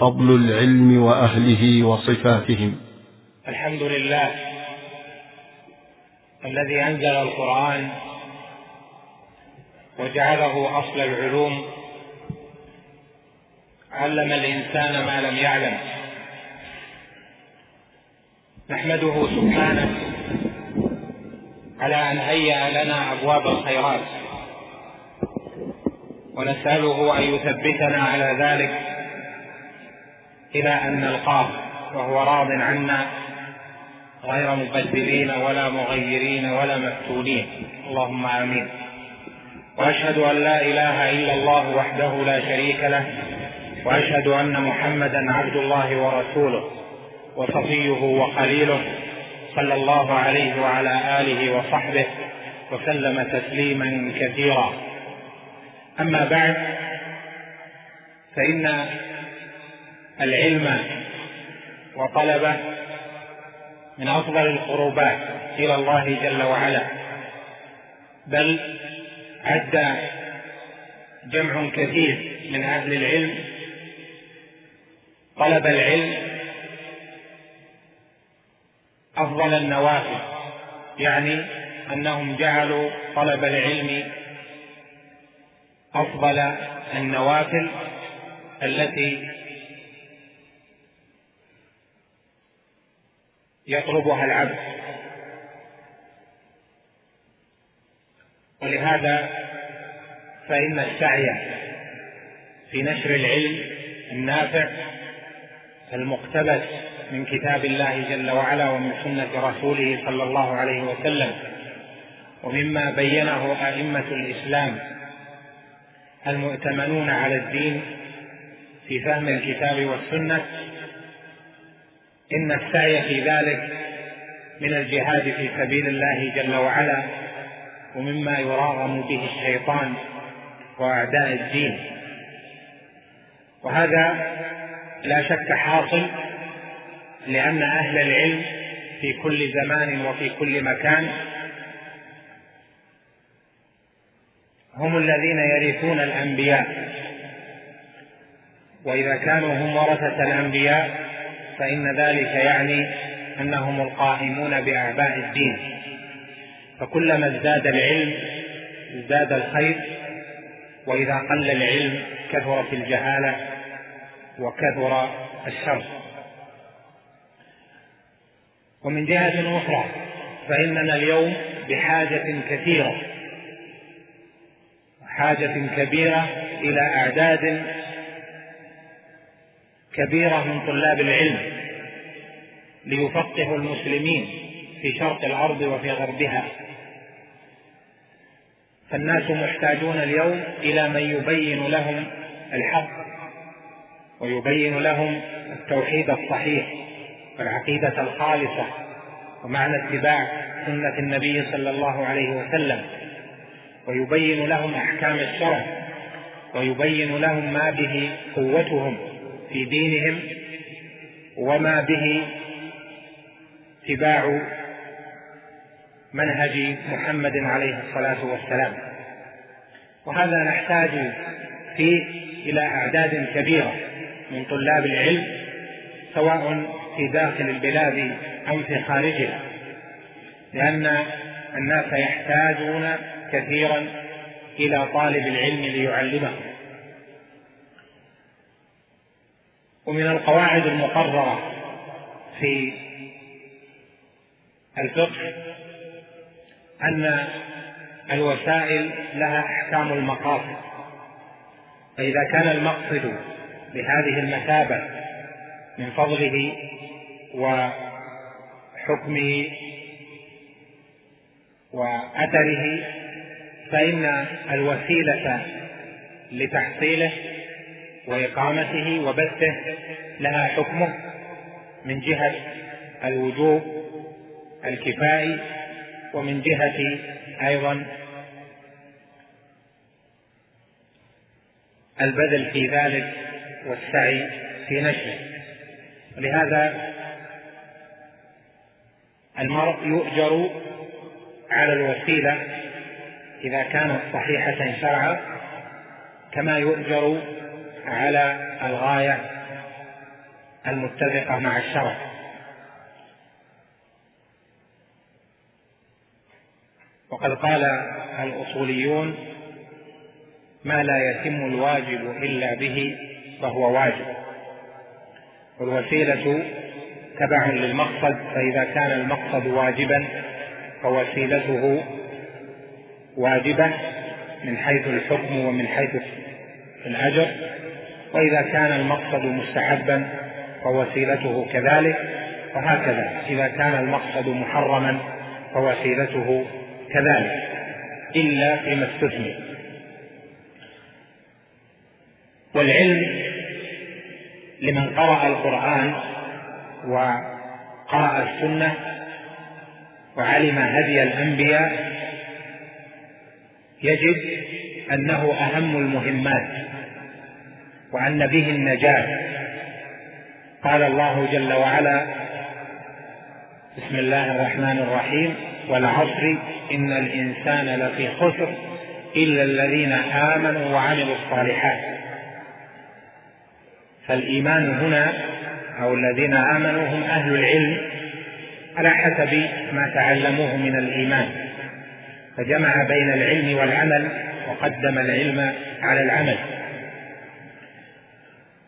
فضل العلم وأهله وصفاتهم. الحمد لله الذي أنزل القرآن وجعله أصل العلوم علم الإنسان ما لم يعلم. نحمده سبحانه على أن هيأ لنا أبواب الخيرات ونسأله أن يثبتنا على ذلك. إلى أن نلقاه وهو راض عنا غير مبدلين ولا مغيرين ولا مفتونين. اللهم آمين. وأشهد أن لا إله إلا الله وحده لا شريك له وأشهد أن محمدا عبد الله ورسوله وصفيه وخليله صلى الله عليه وعلى آله وصحبه وسلم تسليما كثيرا. أما بعد فإن العلم وطلبه من أفضل القربات إلى الله جل وعلا بل عد جمع كثير من أهل العلم طلب العلم أفضل النوافل يعني أنهم جعلوا طلب العلم أفضل النوافل التي يطلبها العبد. ولهذا فإن السعي في نشر العلم النافع المقتبس من كتاب الله جل وعلا ومن سنة رسوله صلى الله عليه وسلم ومما بينه أئمة الإسلام المؤتمنون على الدين في فهم الكتاب والسنة إن السعي في ذلك من الجهاد في سبيل الله جل وعلا ومما يراغم به الشيطان وأعداء الدين. وهذا لا شك حاصل لأن أهل العلم في كل زمان وفي كل مكان هم الذين يرثون الأنبياء. وإذا كانوا هم ورثة الأنبياء فإن ذلك يعني أنهم القائمون بأعباء الدين. فكلما ازداد العلم ازداد الخير وإذا قل العلم كثرت الجهالة وكثر الشر. ومن جهة أخرى فإننا اليوم بحاجة كثيرة حاجة كبيرة إلى أعداد كبيرة من طلاب العلم ليفقهوا المسلمين في شرق الأرض وفي غربها. فالناس محتاجون اليوم إلى من يبين لهم الحق ويبين لهم التوحيد الصحيح والعقيدة الخالصة ومعنى اتباع سنة النبي صلى الله عليه وسلم. ويبين لهم أحكام الشرع ويبين لهم ما به قوتهم. في دينهم وما به اتباع منهج محمد عليه الصلاة والسلام. وهذا نحتاج فيه إلى أعداد كبيرة من طلاب العلم سواء في داخل البلاد ام في خارجها لأن الناس يحتاجون كثيرا إلى طالب العلم ليعلمهم. ومن القواعد المقررة في الفقه أن الوسائل لها أحكام المقاصد. فإذا كان المقصد بهذه المثابة من فضله وحكمه وأثره فإن الوسيلة لتحصيله وإقامته وبثه لها حكمه من جهة الوجوب الكفائي ومن جهة أيضا البذل في ذلك والسعي في نشره. ولهذا المرء يؤجر على الوسيلة إذا كانت صحيحة شرعا كما يؤجر على الغاية المتفقة مع الشرع. وقد قال الأصوليون ما لا يتم الواجب إلا به فهو واجب. والوسيلة تبع للمقصد فإذا كان المقصد واجبا فوسيلته واجبة من حيث الحكم ومن حيث الأجر. وإذا كان المقصد مستحبا فوسيلته كذلك وهكذا. إذا كان المقصد محرما فوسيلته كذلك إلا فيما استثني. والعلم لمن قرأ القرآن وقرأ السنة وعلم هدي الأنبياء يجد أنه أهم المهمات. وأن به النجاة. قال الله جل وعلا بسم الله الرحمن الرحيم والعصر إن الإنسان لفي خسر إلا الذين آمنوا وعملوا الصالحات. فالإيمان هنا أو الذين آمنوا هم أهل العلم على حسب ما تعلموه من الإيمان. فجمع بين العلم والعمل وقدم العلم على العمل.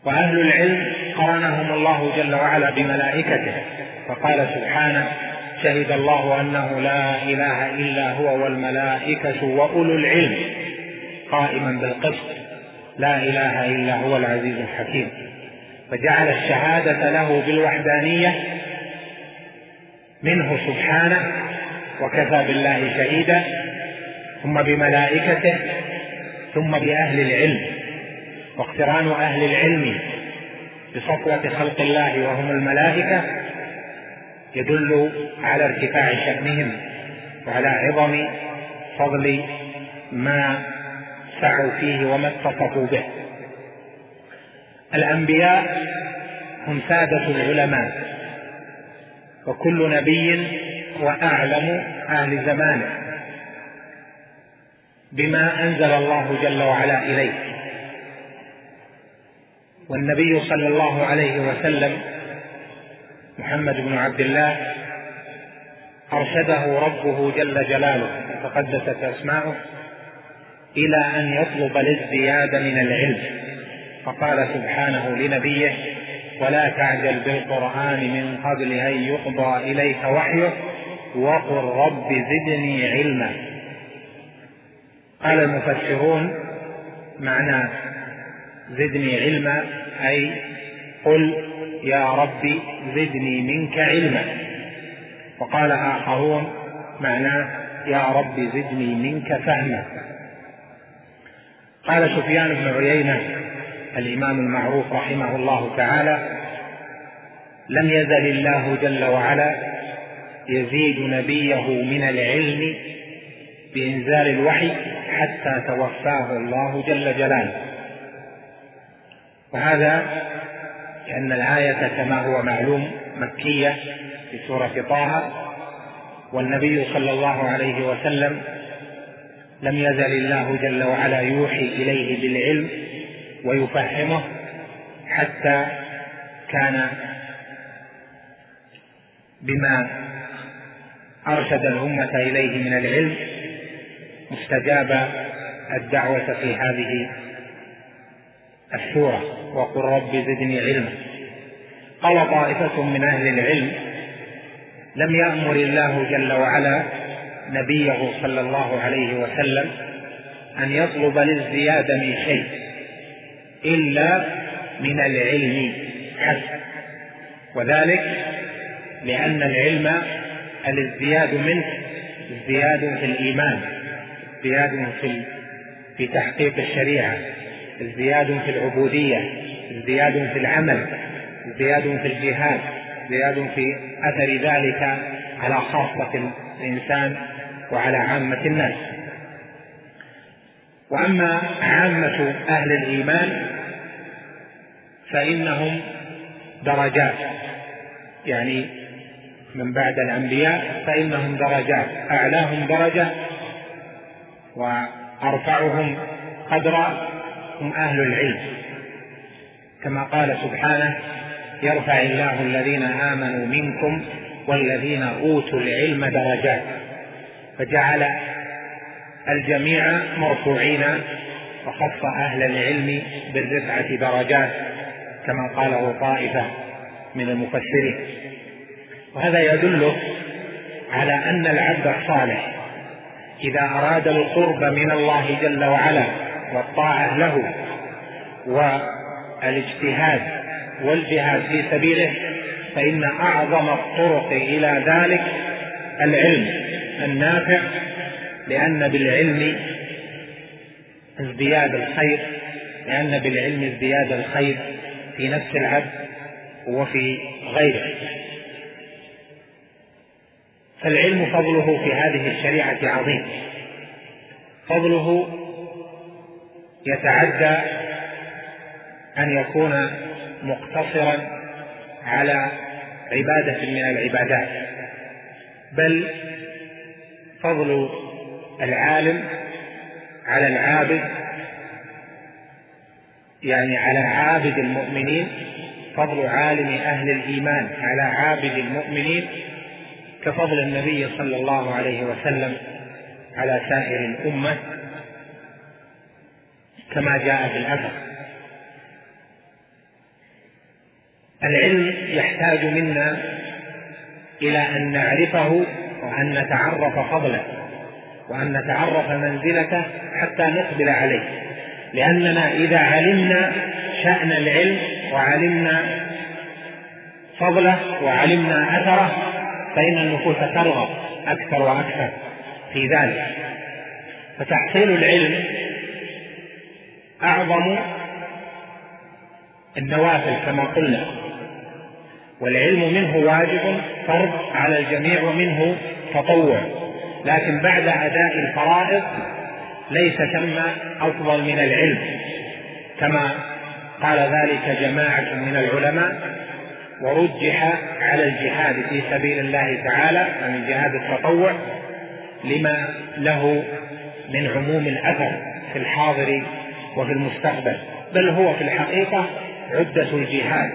وأهل العلم قرنهم الله جل وعلا بملائكته فقال سبحانه شهد الله أنه لا إله إلا هو والملائكة وأولو العلم قائما بالقسط لا إله إلا هو العزيز الحكيم. فجعل الشهادة له بالوحدانية منه سبحانه وكفى بالله شهيدا ثم بملائكته ثم بأهل العلم. واقتران أهل العلم بصفوة خلق الله وهم الملائكة يدل على ارتفاع شأنهم وعلى عظم فضل ما سعوا فيه وما اتصفوا به. الأنبياء هم سادة العلماء وكل نبي هو أعلم أهل زمانه بما أنزل الله جل وعلا إليه. والنبي صلى الله عليه وسلم محمد بن عبد الله أرشده ربه جل جلاله وتقدست أسماؤه إلى أن يطلب الازدياد من العلم. فقال سبحانه لنبيه ولا تعجل بالقرآن من قبل أن يقضى إليك وحيه وقل رب زدني علما. قال المفسرون معنى زدني علما أي قل يا رب زدني منك علما. وقال آخرون معناه يا رب زدني منك فهما. قال سفيان بن عيينة الإمام المعروف رحمه الله تعالى لم يزل الله جل وعلا يزيد نبيه من العلم بإنزال الوحي حتى توفاه الله جل جلاله. وهذا لأن الآية كما هو معلوم مكية في سورة طه والنبي صلى الله عليه وسلم لم يزل الله جل وعلا يوحي إليه بالعلم ويفهمه حتى كان بما أرشد الأمة إليه من العلم مستجاب الدعوة في هذه السورة وقل رب زدني علما. قال طائفة من أهل العلم لم يأمر الله جل وعلا نبيه صلى الله عليه وسلم أن يطلب للزيادة من شيء إلا من العلم حسب. وذلك لأن العلم الازدياد منه ازدياد في الإيمان ازدياد في في تحقيق الشريعة. ازدياد في العبودية ازدياد في العمل ازدياد في الجهاد زياد في أثر ذلك على خاصة الإنسان وعلى عامة الناس. وأما عامة أهل الإيمان فإنهم درجات يعني من بعد الأنبياء فإنهم درجات أعلاهم درجة وأرفعهم قدرا هم أهل العلم. كما قال سبحانه يرفع الله الذين آمنوا منكم والذين أوتوا العلم درجات. فجعل الجميع مرفوعين وخص أهل العلم بالرفعة درجات كما قاله طائفة من المفسرين. وهذا يدل على أن العبد الصالح إذا أراد القرب من الله جل وعلا والطاعة له والاجتهاد والجهاد في سبيله فإن أعظم الطرق إلى ذلك العلم النافع لأن بالعلم ازدياد الخير لأن بالعلم ازدياد الخير في نفس العبد وفي غيره. فالعلم فضله في هذه الشريعة عظيم. فضله يتعدى أن يكون مقتصرا على عبادة من العبادات. بل فضل العالم على العابد يعني على عابد المؤمنين فضل عالم أهل الإيمان على عابد المؤمنين كفضل النبي صلى الله عليه وسلم على سائر الأمة. كما جاء في الأثر. العلم يحتاج منا إلى أن نعرفه وأن نتعرف فضله وأن نتعرف منزلته حتى نقبل عليه. لأننا إذا علمنا شأن العلم وعلمنا فضله وعلمنا أثره فإن النفوس ترغب أكثر وأكثر في ذلك. فتحصيل العلم أعظم النوافل كما قلنا. والعلم منه واجب فرض على الجميع ومنه تطوع. لكن بعد أداء الفرائض ليس ثم أفضل من العلم. كما قال ذلك جماعة من العلماء ورجح على الجهاد في سبيل الله تعالى يعني جهاد التطوع لما له من عموم الأثر في الحاضر وفي المستقبل بل هو في الحقيقة عدة الجهاد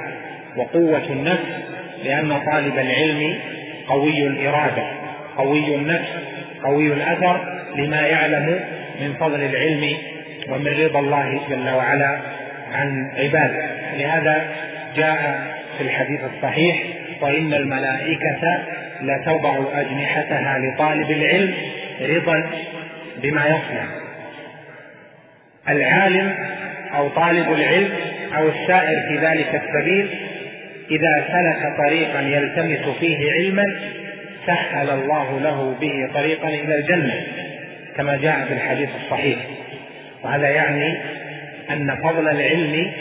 وقوة النفس لأن طالب العلم قوي الإرادة قوي النفس قوي الأثر لما يعلم من فضل العلم ومن رضا الله جل وعلا عن عباده. لهذا جاء في الحديث الصحيح وإن الملائكة لتضع أجنحتها لطالب العلم رضا بما يصنع. العالم أو طالب العلم أو السائر في ذلك السبيل إذا سلك طريقا يلتمس فيه علما سهل الله له به طريقا إلى الجنة كما جاء في الحديث الصحيح. وهذا يعني أن فضل العلم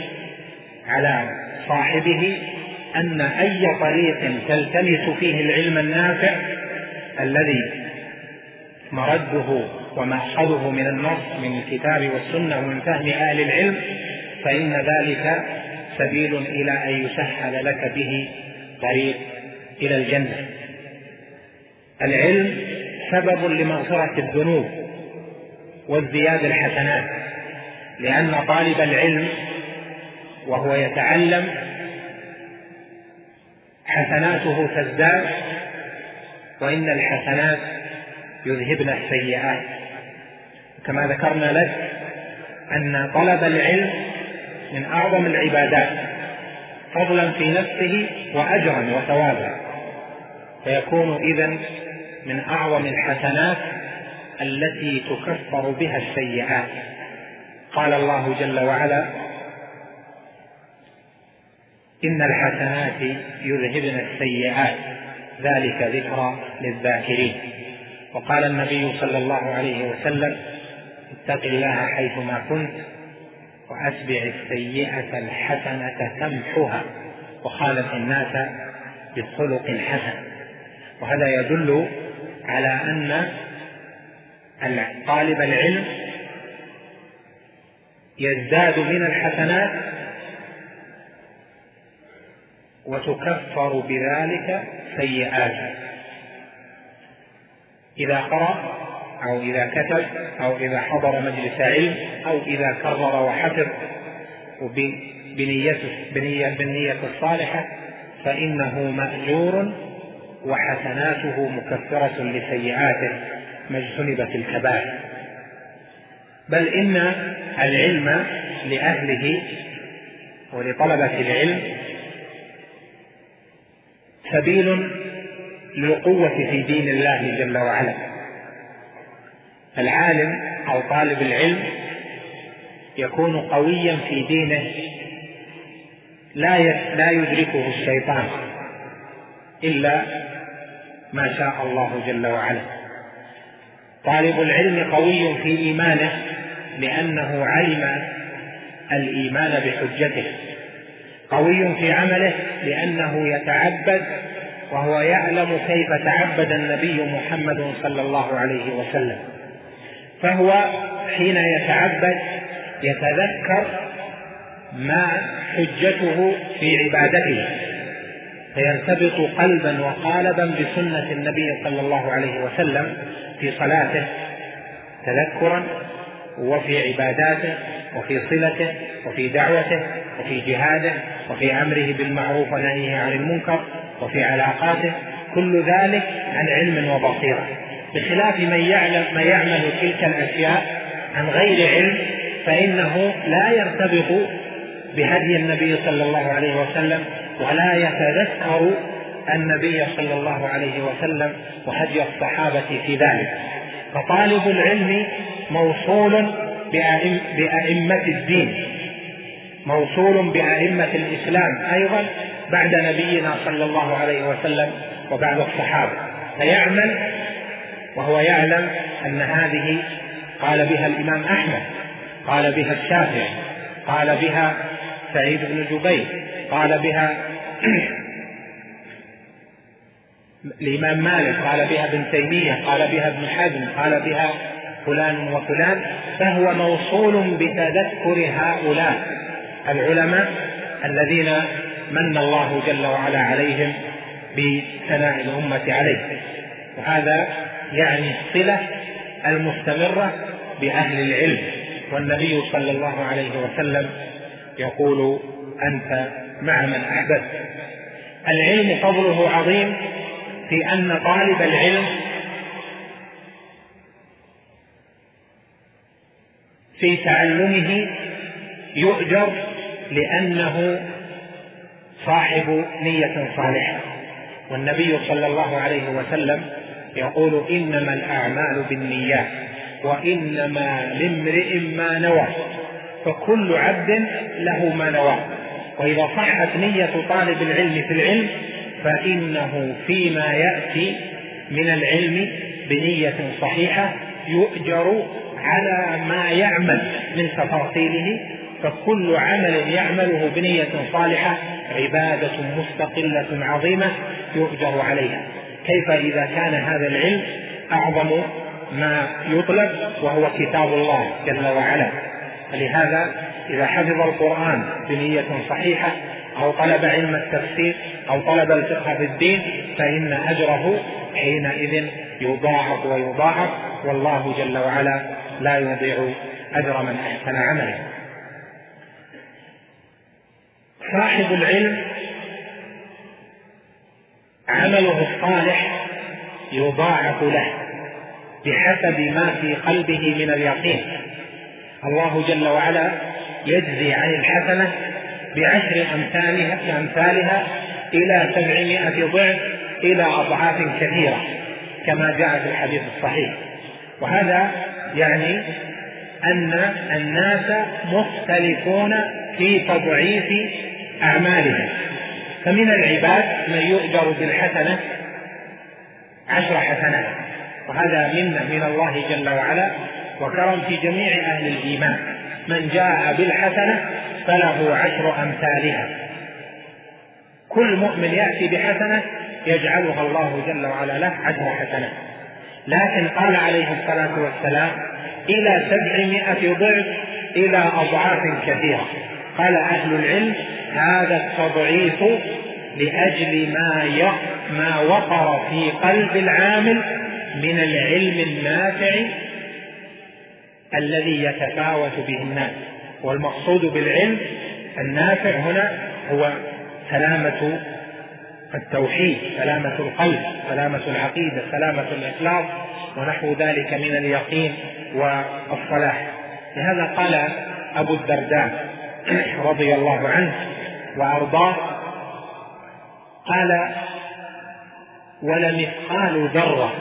على صاحبه أن أي طريق تلتمس فيه العلم النافع الذي مرده ومأخذه من النص من الكتاب والسنة ومن فهم أهل العلم فإن ذلك سبيل إلى أن يسهل لك به طريق إلى الجنة. العلم سبب لمغفرة الذنوب وازدياد الحسنات لأن طالب العلم وهو يتعلم حسناته تزداد وإن الحسنات يذهبن السيئات. كما ذكرنا لك أن طلب العلم من أعظم العبادات فضلا في نفسه وأجرا وثوابا. فيكون إذا من أعظم الحسنات التي تكفر بها السيئات. قال الله جل وعلا إن الحسنات يذهبن السيئات ذلك ذكرى للذاكرين. وقال النبي صلى الله عليه وسلم اتق الله حيثما كنت وأتبع السيئة الحسنة تمحها وخالف الناس بخلق حسن. وهذا يدل على أن طالب العلم يزداد من الحسنات وتكفر بذلك سيئاته. إذا قرأ أو إذا كتب أو إذا حضر مجلس علم أو إذا كرر وحفظ بنيته بنية بالنية الصالحة فإنه مأجور وحسناته مكفرة لسيئاته ما اجتنبت الكبائر. بل إن العلم لأهله ولطلبة العلم سبيل للقوة في دين الله جل وعلا. العالم أو طالب العلم يكون قويا في دينه لا لا يدركه الشيطان إلا ما شاء الله جل وعلا. طالب العلم قوي في إيمانه لأنه علم الإيمان بحجته. قوي في عمله لأنه يتعبد وهو يعلم كيف تعبد النبي محمد صلى الله عليه وسلم. فهو حين يتعبد يتذكر ما حجته في عبادته فيرتبط قلبا وقالبا بسنة النبي صلى الله عليه وسلم في صلاته تذكرا وفي عباداته وفي صلته وفي دعوته وفي جهاده وفي أمره بالمعروف ونهيه عن المنكر وفي علاقاته كل ذلك عن علم وبصيرة. بخلاف من يعلم ما يعمل تلك الأشياء عن غير علم فإنه لا يرتبط بهدي النبي صلى الله عليه وسلم ولا يتذكر النبي صلى الله عليه وسلم وهدي الصحابة في ذلك. فطالب العلم موصول بأئمة الدين موصول بأئمة الإسلام أيضا بعد نبينا صلى الله عليه وسلم وبعد الصحابة. فيعمل وهو يعلم أن هذه قال بها الإمام أحمد قال بها الشافعي قال بها سعيد بن جبير قال بها الإمام مالك قال بها ابن تيمية قال بها ابن حزم قال بها فلان وفلان فهو موصول بتذكر هؤلاء العلماء الذين من الله جل وعلا عليهم بثناء الأمة عليه. وهذا يعني الصلة المستمرة بأهل العلم. والنبي صلى الله عليه وسلم يقول أنت مع من أحببت. العلم فضله عظيم في أن طالب العلم في تعلمه يؤجر لأنه صاحب نية صالحة. والنبي صلى الله عليه وسلم يقول إنما الأعمال بالنيات وإنما لامرئ ما نوى فكل عبد له ما نوى وإذا صحت نية طالب العلم في العلم فإنه فيما يأتي من العلم بنية صحيحة يؤجر على ما يعمل من تفاصيله فكل عمل يعمله بنية صالحة عبادة مستقلة عظيمة يؤجر عليها كيف إذا كان هذا العلم أعظم ما يطلب وهو كتاب الله جل وعلا. فلهذا إذا حفظ القرآن بنية صحيحة أو طلب علم التفسير أو طلب الفقه في الدين فإن أجره حينئذ يضاعف ويضاعف والله جل وعلا لا يضيع أجر من أحسن عملا صاحب العلم عمله الصالح يضاعف له بحسب ما في قلبه من اليقين. الله جل وعلا يجزي عن الحسنة بعشر أمثالها أمثالها إلى سبعمائة ضعف إلى أضعاف كثيرة كما جاء في الحديث الصحيح. وهذا يعني أن الناس مختلفون في تضعيف أعمالهم. فمن العباد من يؤجر بالحسنة عشر حسنات وهذا منا من الله جل وعلا وكرم في جميع أهل الإيمان. من جاء بالحسنة فله عشر أمثالها. كل مؤمن يأتي بحسنة يجعلها الله جل وعلا له عشر حسنات. لكن قال عليه الصلاة والسلام إلى سبعمائة ضعف إلى أضعاف كثيرة. قال أهل العلم هذا التضعيف لأجل ما ما وقر في قلب العامل من العلم النافع الذي يتفاوت به الناس. والمقصود بالعلم النافع هنا هو سلامة التوحيد سلامة القلب سلامة العقيدة سلامة الإخلاص ونحو ذلك من اليقين والصلاح. لهذا قال أبو الدرداء رضي الله عنه وأرضاه قال ولمثقال ذرة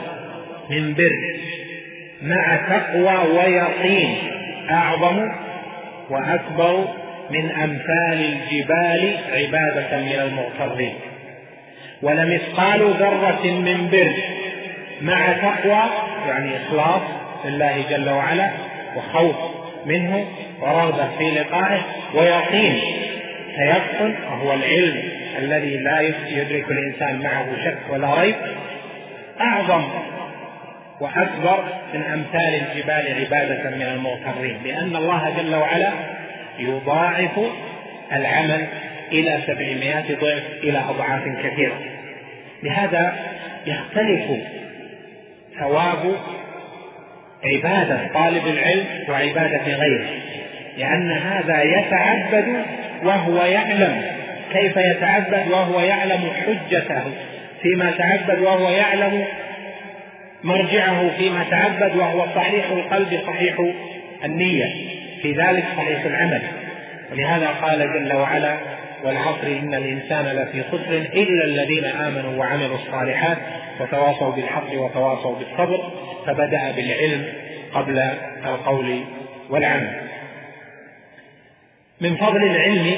من بر مع تقوى ويقين أعظم وأكبر من أمثال الجبال عبادة من المغترين ولمثقال ذرة من بر مع تقوى يعني إخلاص لله جل وعلا وخوف منه ورغبة في لقائه ويقين تيقن وهو العلم الذي لا يدرك الإنسان معه شك ولا ريب. أعظم وأكبر من أمثال الجبال عبادة من المغترين لأن الله جل وعلا يضاعف العمل إلى سبعمائة ضعف إلى أضعاف كثيرة. لهذا يختلف ثواب عبادة طالب العلم وعبادة غيره. لأن هذا يتعبد وهو يعلم. كيف يتعبد وهو يعلم حجته؟ فيما تعبد وهو يعلم مرجعه. فيما تعبد وهو صحيح القلب صحيح النية. في ذلك صحيح العمل. ولهذا قال جل وعلا والعصر إن الإنسان لفي خسر إلا الذين آمنوا وعملوا الصالحات وتواصوا بالحق وتواصوا بالصبر فبدأ بالعلم قبل القول والعمل. من فضل العلم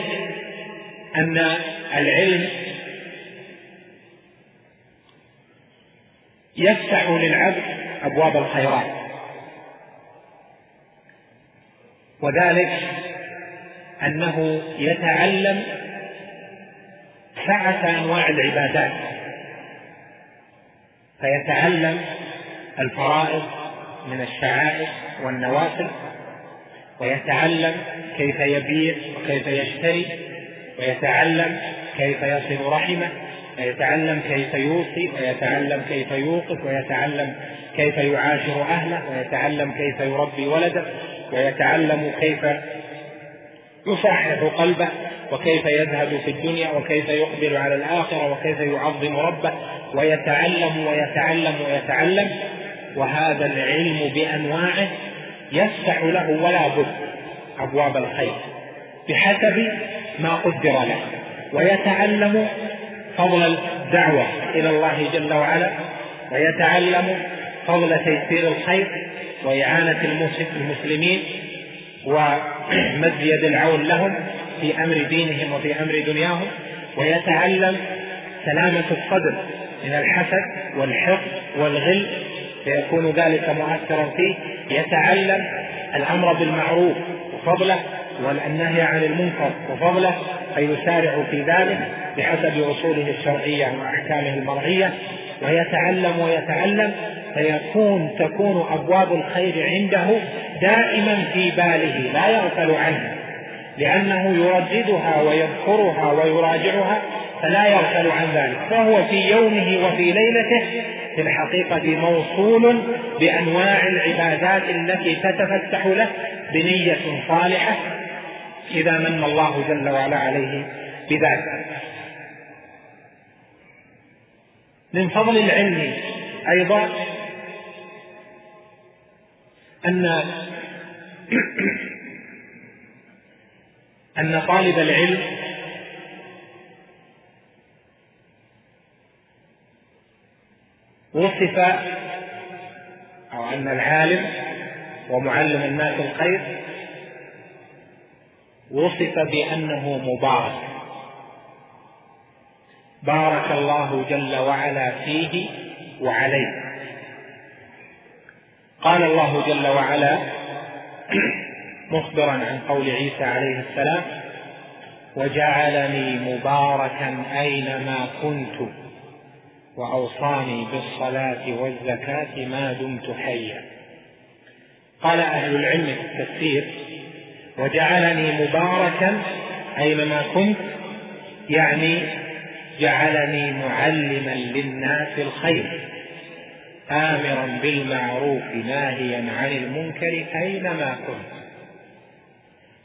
أن العلم يفتح للعبد أبواب الخيرات. وذلك أنه يتعلم سعة أنواع العبادات. فيتعلم الفرائض من الشعائر والنوافل ويتعلم كيف يبيع وكيف يشتري ويتعلم كيف يصل رحمه ويتعلم كيف يوصي ويتعلم كيف يوقف ويتعلم كيف يعاشر أهله ويتعلم كيف يربي ولده ويتعلم كيف يصحح قلبه. وكيف يذهب في الدنيا وكيف يقبل على الآخرة وكيف يعظم ربه ويتعلم ويتعلم ويتعلم. وهذا العلم بأنواعه يفتح له ولا بد أبواب الخير بحسب ما قدر له. ويتعلم فضل الدعوة إلى الله جل وعلا. ويتعلم فضل تيسير الخير وإعانة المسلمين ومد يد العون لهم. في أمر دينهم وفي أمر دنياهم ويتعلم سلامة الصدر من الحسد والحقد والغل فيكون ذلك مؤثرا فيه. يتعلم الأمر بالمعروف وفضله والنهي عن المنكر وفضله فيسارع في ذلك بحسب أصوله الشرعية واحكامه المرعية. ويتعلم ويتعلم فيكون تكون أبواب الخير عنده دائما في باله لا يغفل عنها لأنه يرددها ويذكرها ويراجعها فلا يغفل عن ذلك. فهو في يومه وفي ليلته في الحقيقة موصول بأنواع العبادات التي تتفتح له بنية صالحة. إذا من الله جل وعلا عليه بذلك. من فضل العلم أيضا أن أن طالب العلم وصف أو أن العالم ومعلم الناس الخير وصف بأنه مبارك. بارك الله جل وعلا فيه وعليه. قال الله جل وعلا مخبرا عن قول عيسى عليه السلام وجعلني مباركا أينما كنت وأوصاني بالصلاة والزكاة ما دمت حيا. قال أهل العلم في التفسير وجعلني مباركا أينما كنت يعني جعلني معلما للناس الخير آمرا بالمعروف ناهيا عن المنكر أينما كنت.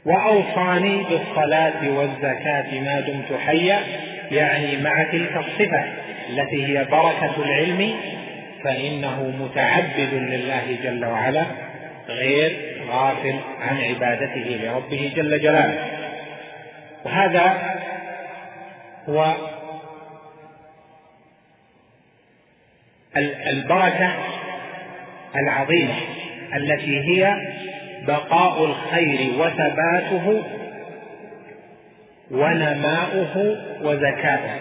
وأوصاني بالصلاة والزكاة ما دمت حيا يعني مع تلك الصفة التي هي بركة العلم فإنه متعبد لله جل وعلا غير غافل عن عبادته لربه جل جلاله. وهذا هو البركة العظيمة التي هي بقاء الخير وثباته ونماؤه وزكاته.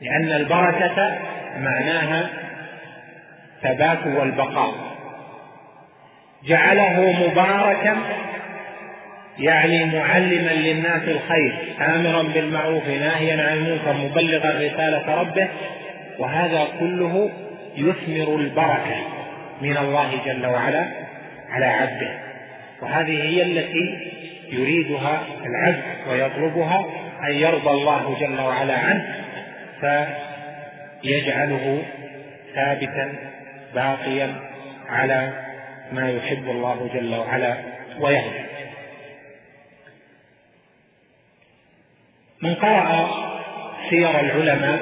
لأن البركة معناها ثبات والبقاء. جعله مباركا يعني معلما للناس الخير آمرا بالمعروف ناهيا عن المنكر مبلغا رسالة ربه وهذا كله يثمر البركة من الله جل وعلا. على عبده. وهذه هي التي يريدها العبد ويطلبها أن يرضى الله جل وعلا عنه فيجعله ثابتا باقيا على ما يحب الله جل وعلا ويهدي. من قرأ سير العلماء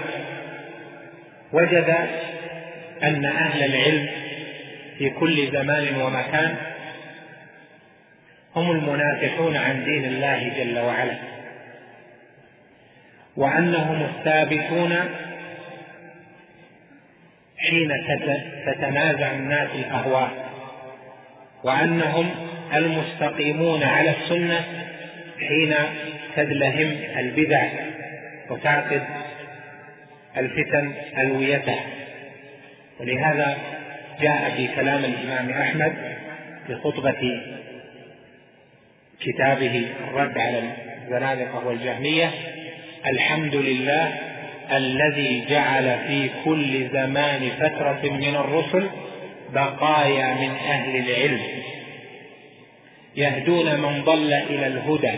وجد أن أهل العلم في كل زمان ومكان هم المنافحون عن دين الله جل وعلا. وأنهم الثابتون حين تتنازع الناس الأهواء. وأنهم المستقيمون على السنة حين تدلهم البدع وتعقد الفتن ألويتة. ولهذا جاء في كلام الإمام أحمد في خطبة كتابه الرد على الزنادقة والجهمية الحمد لله الذي جعل في كل زمان فترة من الرسل بقايا من أهل العلم. يهدون من ضل إلى الهدى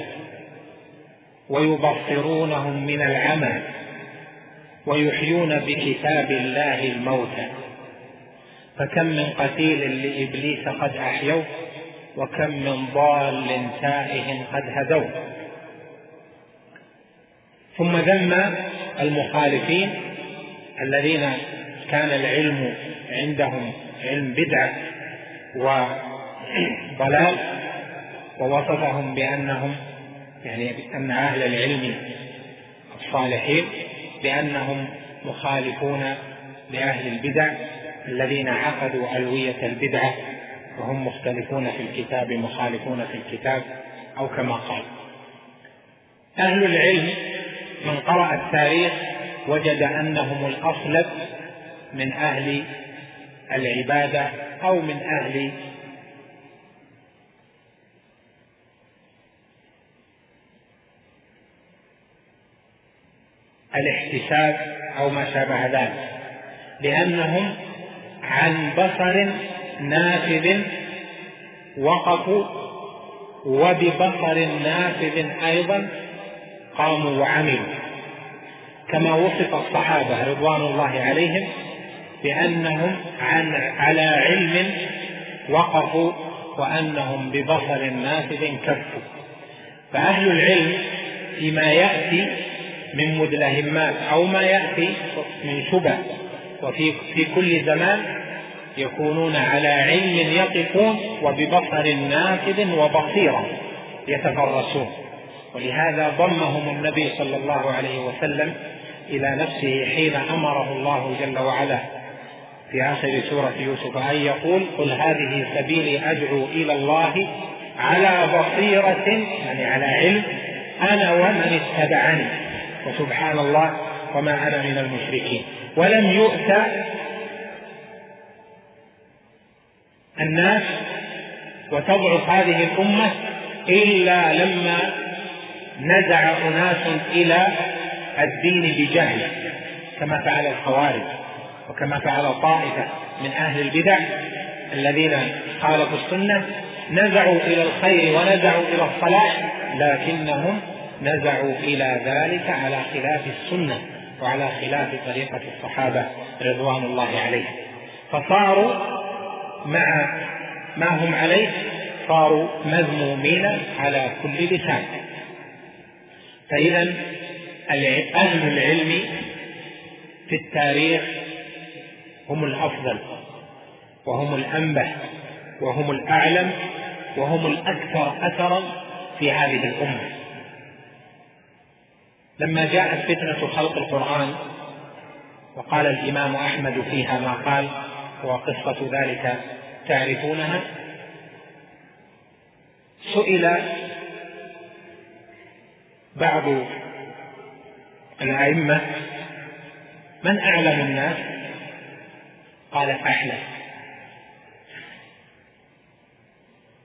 ويبصرونهم من العمى ويحيون بكتاب الله الموتى. فكم من قتيل لإبليس قد أحيوه وكم من ضال تائه قد هدوه. ثم ذم المخالفين الذين كان العلم عندهم علم بدعة وضلال ووصفهم بأنهم يعني أن أهل العلم الصالحين بأنهم مخالفون لأهل البدع. الذين عقدوا ألوية البدعة وهم مختلفون في الكتاب مخالفون في الكتاب أو كما قال. أهل العلم من قرأ التاريخ وجد أنهم الأصلب من أهل العبادة أو من أهل الاحتساب أو ما شابه ذلك. لأنهم عن بصر نافذ وقفوا وببصر نافذ أيضا قاموا وعملوا. كما وصف الصحابة رضوان الله عليهم بأنهم عن على علم وقفوا وأنهم ببصر نافذ كفوا. فأهل العلم فيما يأتي من مدلهمات أو ما يأتي من شبه وفي في كل زمان يكونون على علم يقفون وببصر نافذ وبصيرة يتفرسون. ولهذا ضمهم النبي صلى الله عليه وسلم إلى نفسه حين أمره الله جل وعلا. في آخر سورة يوسف أن يقول قل هذه سبيلي أدعو إلى الله على بصيرة يعني على علم أنا ومن اتبعني. وسبحان الله وما أنا من المشركين. ولم يؤت الناس وتضعف هذه الأمة إلا لما نزع أناس إلى الدين بجهل كما فعل الخوارج وكما فعل طائفة من أهل البدع الذين خالفوا السنة نزعوا إلى الخير ونزعوا إلى الصلاح لكنهم نزعوا إلى ذلك على خلاف السنة وعلى خلاف طريقة الصحابة رضوان الله عليهم. فصاروا مع ما هم عليه صاروا مذمومين على كل لسان. فإذا أهل العلم في التاريخ هم الأفضل وهم الأنبه وهم الأعلم وهم الأكثر أثرا في هذه الأمة. لما جاءت فتنة خلق القرآن وقال الإمام أحمد فيها ما قال وقصة ذلك تعرفونها؟ سئل بعض الأئمة من أعلم الناس؟ قال أحلم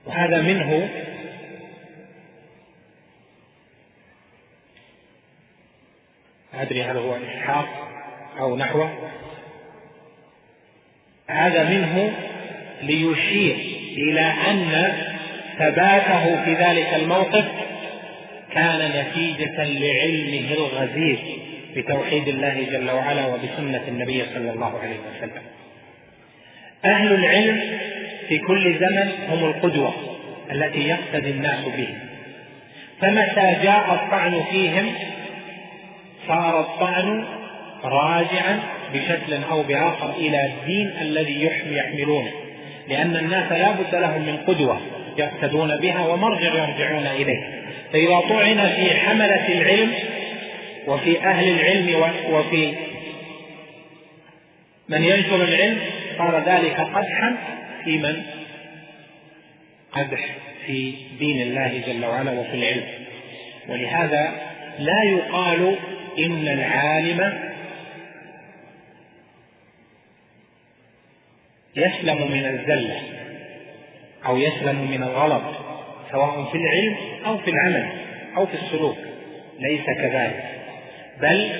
وهذا منه أدري هل هو إسحاق أو نحوه. هذا منه ليشير إلى أن ثباته في ذلك الموقف كان نتيجة لعلمه الغزير بتوحيد الله جل وعلا وبسنة النبي صلى الله عليه وسلم. أهل العلم في كل زمن هم القدوة التي يقتدي الناس بهم. فمتى جاء الطعن فيهم صار الطعن راجعا بشكل أو بآخر إلى الدين الذي يحملونه. لأن الناس لا بد لهم من قدوة يقتدون بها ومرجع يرجعون إليه. فإذا طعن في حملة العلم وفي أهل العلم وفي من ينشر العلم صار ذلك قدحا في من؟ قدح في دين الله جل وعلا وفي العلم. ولهذا لا يقال إن العالم يسلم من الزلة أو يسلم من الغلط سواء في العلم أو في العمل أو في السلوك ليس كذلك. بل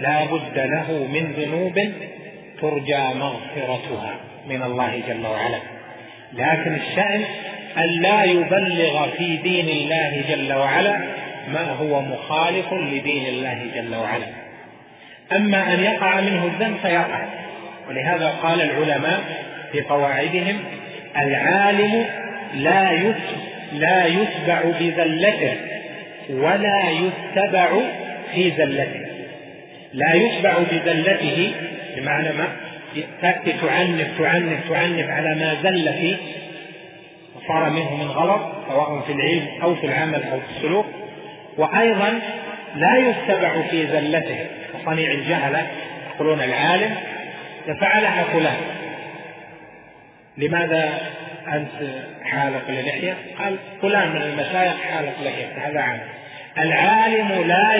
لا بد له من ذنوب ترجى مغفرتها من الله جل وعلا. لكن الشأن أن لا يبلغ في دين الله جل وعلا ما هو مخالف لدين الله جل وعلا. أما أن يقع منه الذنب فيقع. ولهذا قال العلماء في قواعدهم العالم لا لا يتبع بذلته ولا يتبع في زلته. لا يتبع بذلته بمعنى ما؟ تأتي تعنف تعنف تعنف على ما زل فيه وصار منه من غلط سواء في العلم أو في العمل أو في السلوك. وأيضا لا يتبع في زلته. كصنيع الجهلة يقولون العالم فعلها فلان. لماذا أنت حالق للحية؟ قال فلان من المشايخ حالق لحية هذا عام العالم لا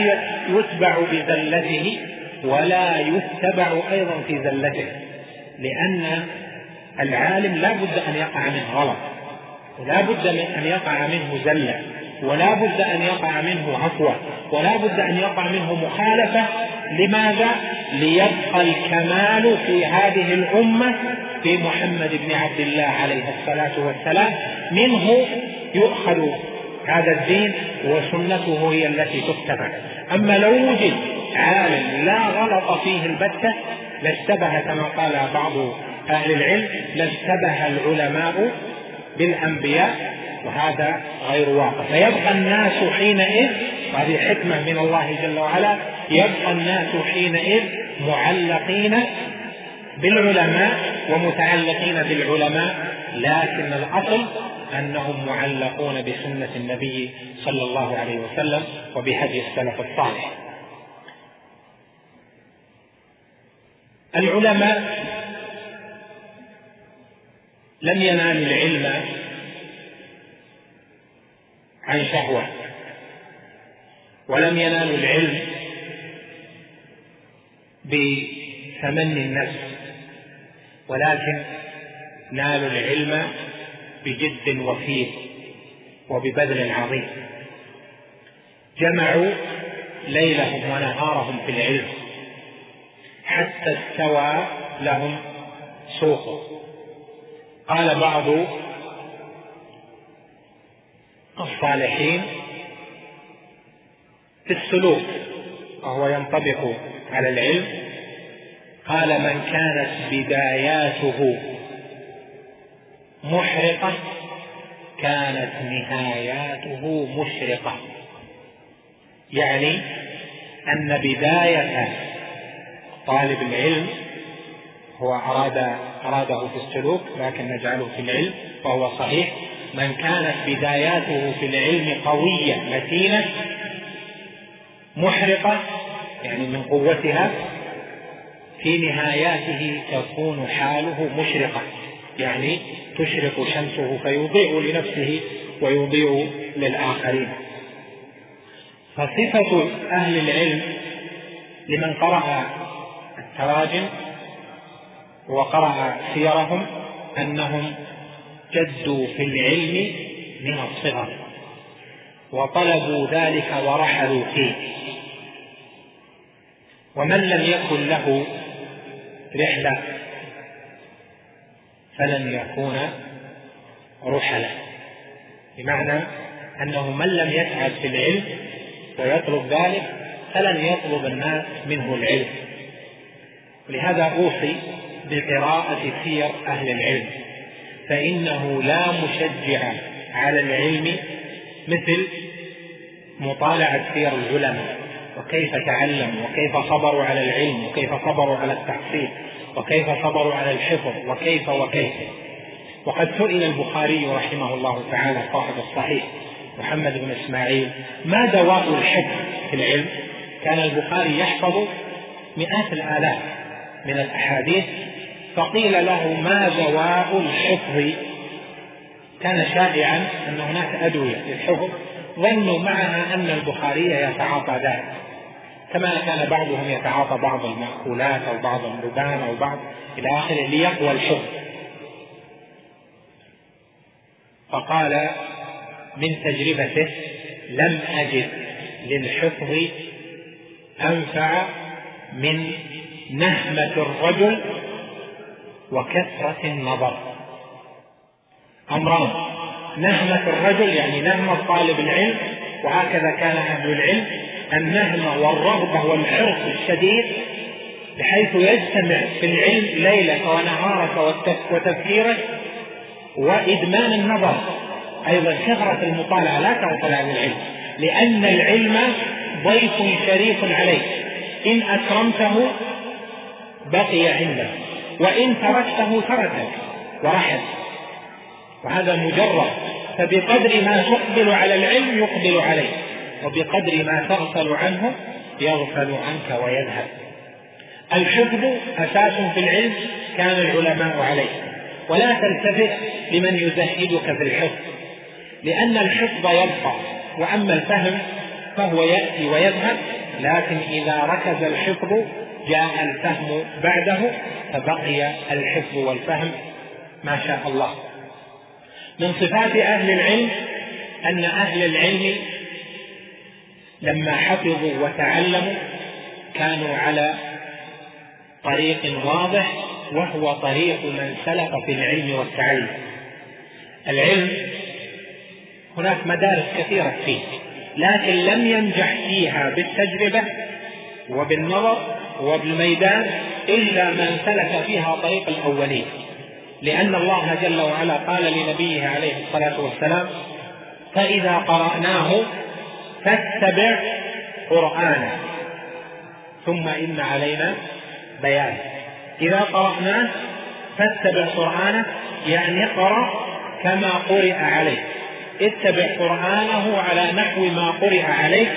يتبع بزلته ولا يتبع أيضا في زلته لأن العالم لا بد أن يقع منه غلط ولا بد من أن يقع منه زلة ولا بد أن يقع منه عفوة ولا بد أن يقع منه مخالفة لماذا؟ ليبقى الكمال في هذه الأمة في محمد بن عبد الله عليه الصلاة والسلام منه يؤخذ هذا الدين وسنته هي التي تتبع أما لو وجد عالم لا غلط فيه البتة لاشتبه كما قال بعض أهل العلم لاشتبه العلماء بالأنبياء وهذا غير واقع. فيبقى الناس حينئذ وهذه حكمة من الله جل وعلا يبقى الناس حينئذ معلقين بالعلماء ومتعلقين بالعلماء لكن الأصل أنهم معلقون بسنة النبي صلى الله عليه وسلم وبهدي السلف الصالح. العلماء لم ينالوا العلم عن شهوة ولم ينالوا العلم بتمني النفس. ولكن نالوا العلم بجد وفير وببذل عظيم. جمعوا ليلهم ونهارهم في العلم. حتى استوى لهم سوقه قال بعض الصالحين في السلوك وهو ينطبق على العلم قال من كانت بداياته محرقة كانت نهاياته مشرقة. يعني أن بداية طالب العلم هو أراد أراده في السلوك لكن نجعله في العلم وهو صحيح. من كانت بداياته في العلم قوية متينة محرقة يعني من قوتها في نهاياته تكون حاله مشرقة يعني تشرق شمسه فيضيء لنفسه ويضيء للآخرين. فصفة أهل العلم لمن قرأ التراجم وقرأ سيرهم أنهم جدوا في العلم من الصغر وطلبوا ذلك ورحلوا فيه. ومن لم يكن له رحلة فلن يكون رحلا بمعنى أنه من لم يسعد في العلم ويطلب ذلك فلن يطلب الناس منه العلم. ولهذا أوصي بقراءة سير أهل العلم. فإنه لا مشجع على العلم مثل مطالعة سير العلماء وكيف تعلموا وكيف صبروا على العلم وكيف صبروا على التحصيل. وكيف صبروا على الحفظ وكيف وكيف. وقد سئل البخاري رحمه الله تعالى صاحب الصحيح محمد بن إسماعيل ما دواء الحفظ في العلم؟ كان البخاري يحفظ مئات الآلاف من الأحاديث فقيل له ما دواء الحفظ؟ كان شائعا أن هناك أدوية للحفظ ظنوا معها أن البخاري يتعاطى ذلك. كما كان بعضهم يتعاطى بعض المأكولات أو بعض اللبان أو بعض إلى آخره ليقوى الحفظ فقال من تجربته لم أجد للحفظ أنفع من نهمة الرجل وكثرة النظر. أمران. نهمة الرجل يعني نهمة طالب العلم وهكذا كان أهل العلم النهمة والرغبة والحرص الشديد بحيث يجتمع في العلم ليلك ونهارك وتفكيرك وإدمان النظر. أيضا كثرة المطالعة لا تغفل عن العلم لأن العلم ضيف شريف عليك إن أكرمته بقي عندك وإن تركته تركك ورحل. وهذا مجرد فبقدر ما تقبل على العلم يقبل عليك وبقدر ما تغفل عنه يغفل عنك ويذهب. الحفظ أساس في العلم كان العلماء عليه. ولا تلتفت لمن يزهدك في الحفظ لأن الحفظ يبقى وأما الفهم فهو يأتي ويذهب لكن إذا ركز الحفظ جاء الفهم بعده فبقي الحفظ والفهم ما شاء الله. من صفات أهل العلم أن أهل العلم لما حفظوا وتعلموا كانوا على طريق واضح وهو طريق من سلف في العلم والتعلم. العلم هناك مدارس كثيرة فيه لكن لم ينجح فيها بالتجربة وبالنظر وبالميدان إلا من سلك فيها طريق الأولين. لأن الله جل وعلا قال لنبيه عليه الصلاة والسلام فإذا قرأناه فاتبع قرآنه. ثم إن علينا بيانه. إذا قرأناه فاتبع قرآنه يعني اقرأ كما قرئ عليك اتبع قرآنه على نحو ما قرئ عليك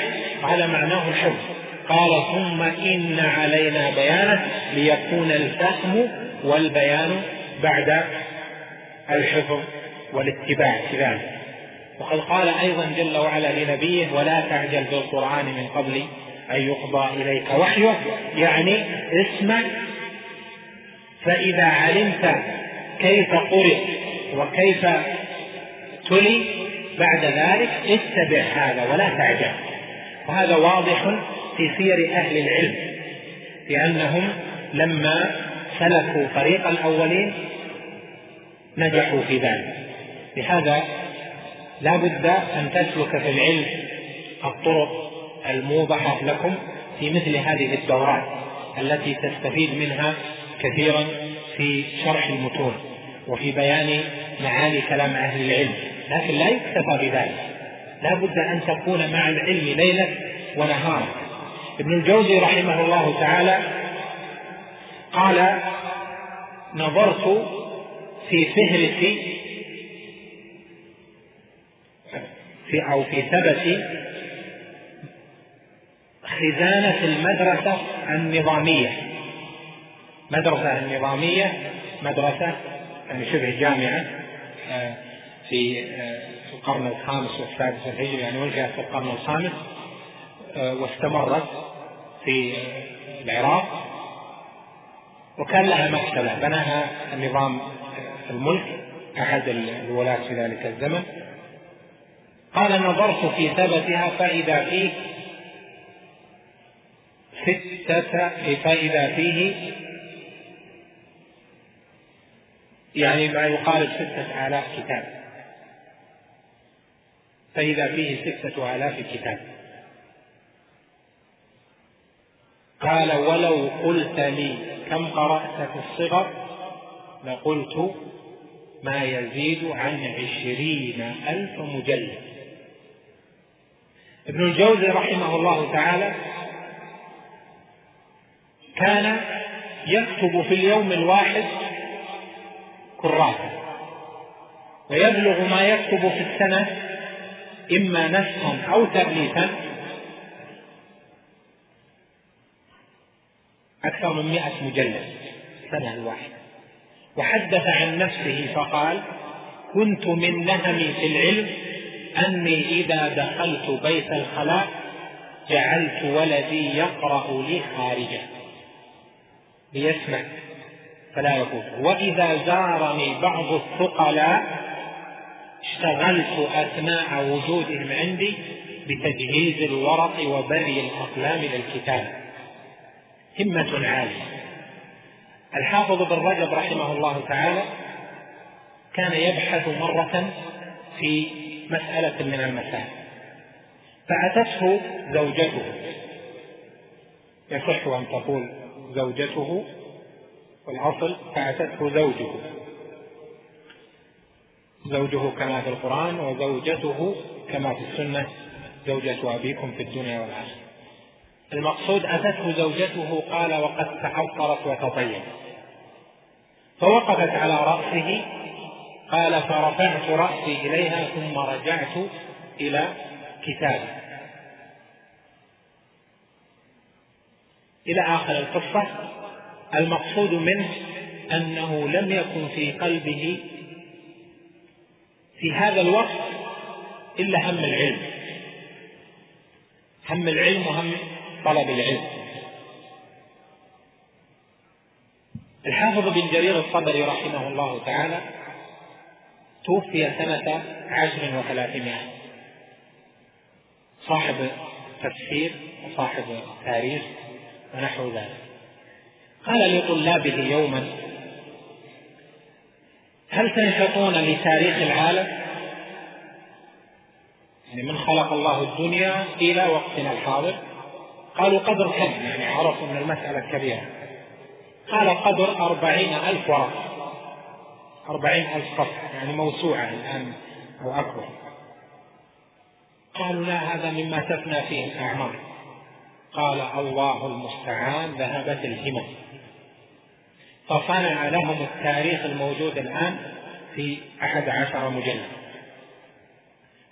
على معناه الحفظ قال ثم إن علينا بيانه ليكون الفهم والبيان بعد الحفظ والاتباع. كذلك وقد قال أيضا جل وعلا لنبيه ولا تعجل بالقرآن من قبل أن يقضى إليك وحيه. يعني اسمع فإذا علمت كيف قرئ وكيف تلي بعد ذلك اتبع هذا ولا تعجل. وهذا واضح في سير أهل العلم لأنهم لما سلكوا طريق الأولين نجحوا في ذلك. لهذا لا بد أن تسلك في العلم الطرق الموضحة لكم في مثل هذه الدورات التي تستفيد منها كثيرا في شرح المتون وفي بيان معاني كلام أهل العلم. لكن لا يكتفى بذلك. لا بد أن تكون مع العلم ليلا ونهارا. ابن الجوزي رحمه الله تعالى قال نظرت في فهرس في أو في ثبت خزانة المدرسة النظامية. مدرسة النظامية مدرسة يعني شبه جامعة آه، في آه، في القرن الخامس والسادس الهجري يعني ولدت في القرن الخامس آه، واستمرت في العراق. وكان لها مكتبة بناها النظام الملك أحد الولاة في ذلك الزمن. قال نظرت في ثبتها فإذا فيه ستة فإذا فيه يعني ما يقارب ستة آلاف كتاب. فإذا فيه ستة آلاف كتاب. قال ولو قلت لي كم قرأت في الصغر لقلت ما يزيد عن عشرين ألف مجلد. ابن الجوزي رحمه الله تعالى كان يكتب في اليوم الواحد كراسة ويبلغ ما يكتب في السنة إما نسخا أو تأليفا أكثر من مئة مجلد السنة الواحدة وحدث عن نفسه فقال كنت من نهمي في العلم أني إذا دخلت بيت الخلاء جعلت ولدي يقرأ لي خارجه ليسمع. فلا يفوت. وإذا زارني بعض الثقلاء اشتغلت أثناء وجودهم عندي بتجهيز الورق وبري الأقلام للكتاب. همة عالية. الحافظ بن رجب رحمه الله تعالى كان يبحث مرة في مسألة من المسائل. فأتته زوجته. يصح أن تقول زوجته والأصل فأتته زوجه. زوجه كما في القرآن وزوجته كما في السنة. زوجة أبيكم في الدنيا والآخرة. المقصود أتته زوجته قال وقد تعطرت وتطيبت فوقفت على رأسه قال فرفعت رأسي إليها ثم رجعت إلى كتابي. إلى آخر القصة المقصود منه أنه لم يكن في قلبه في هذا الوقت إلا هم العلم. هم العلم وهم طلب العلم. الحافظ بن جرير الطبري رحمه الله تعالى توفي سنة عشر وثلاثمائة. صاحب تفسير وصاحب تاريخ ونحو ذلك. قال لطلابه يوما هل تنشطون لتاريخ العالم؟ يعني من خلق الله الدنيا إلى وقتنا الحاضر؟ قالوا قدر كم؟ يعني عرفوا أن المسألة كبيرة. قال قدر أربعين ألف ورقة. أربعين ألف صفحة يعني موسوعة الآن أو أكبر قالوا لا هذا مما تفنى فيه الأعمار. قال الله المستعان ذهبت الهمم. فصنع لهم التاريخ الموجود الآن في أحد عشر مجلد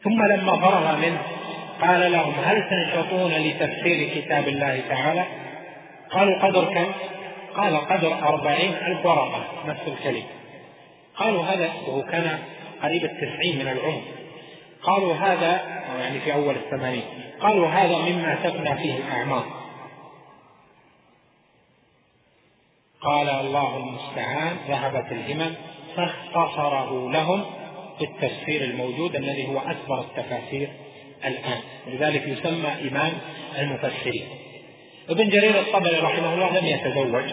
ثم لما فرغ منه قال لهم هل تنشطون لتفسير كتاب الله تعالى؟ قالوا قدر كم؟ قال قدر أربعين ألف ورقة نفس الكلمة. قالوا هذا وهو كان قريب التسعين من العمر. قالوا هذا يعني في أول الثمانين قالوا هذا مما تفنى فيه الأعمار. قال الله المستعان ذهبت الهمم فاختصره لهم في التفسير الموجود الذي هو أكبر التفاسير الآن. ولذلك يسمى إمام المفسرين. ابن جرير الطبري رحمه الله لم يتزوج.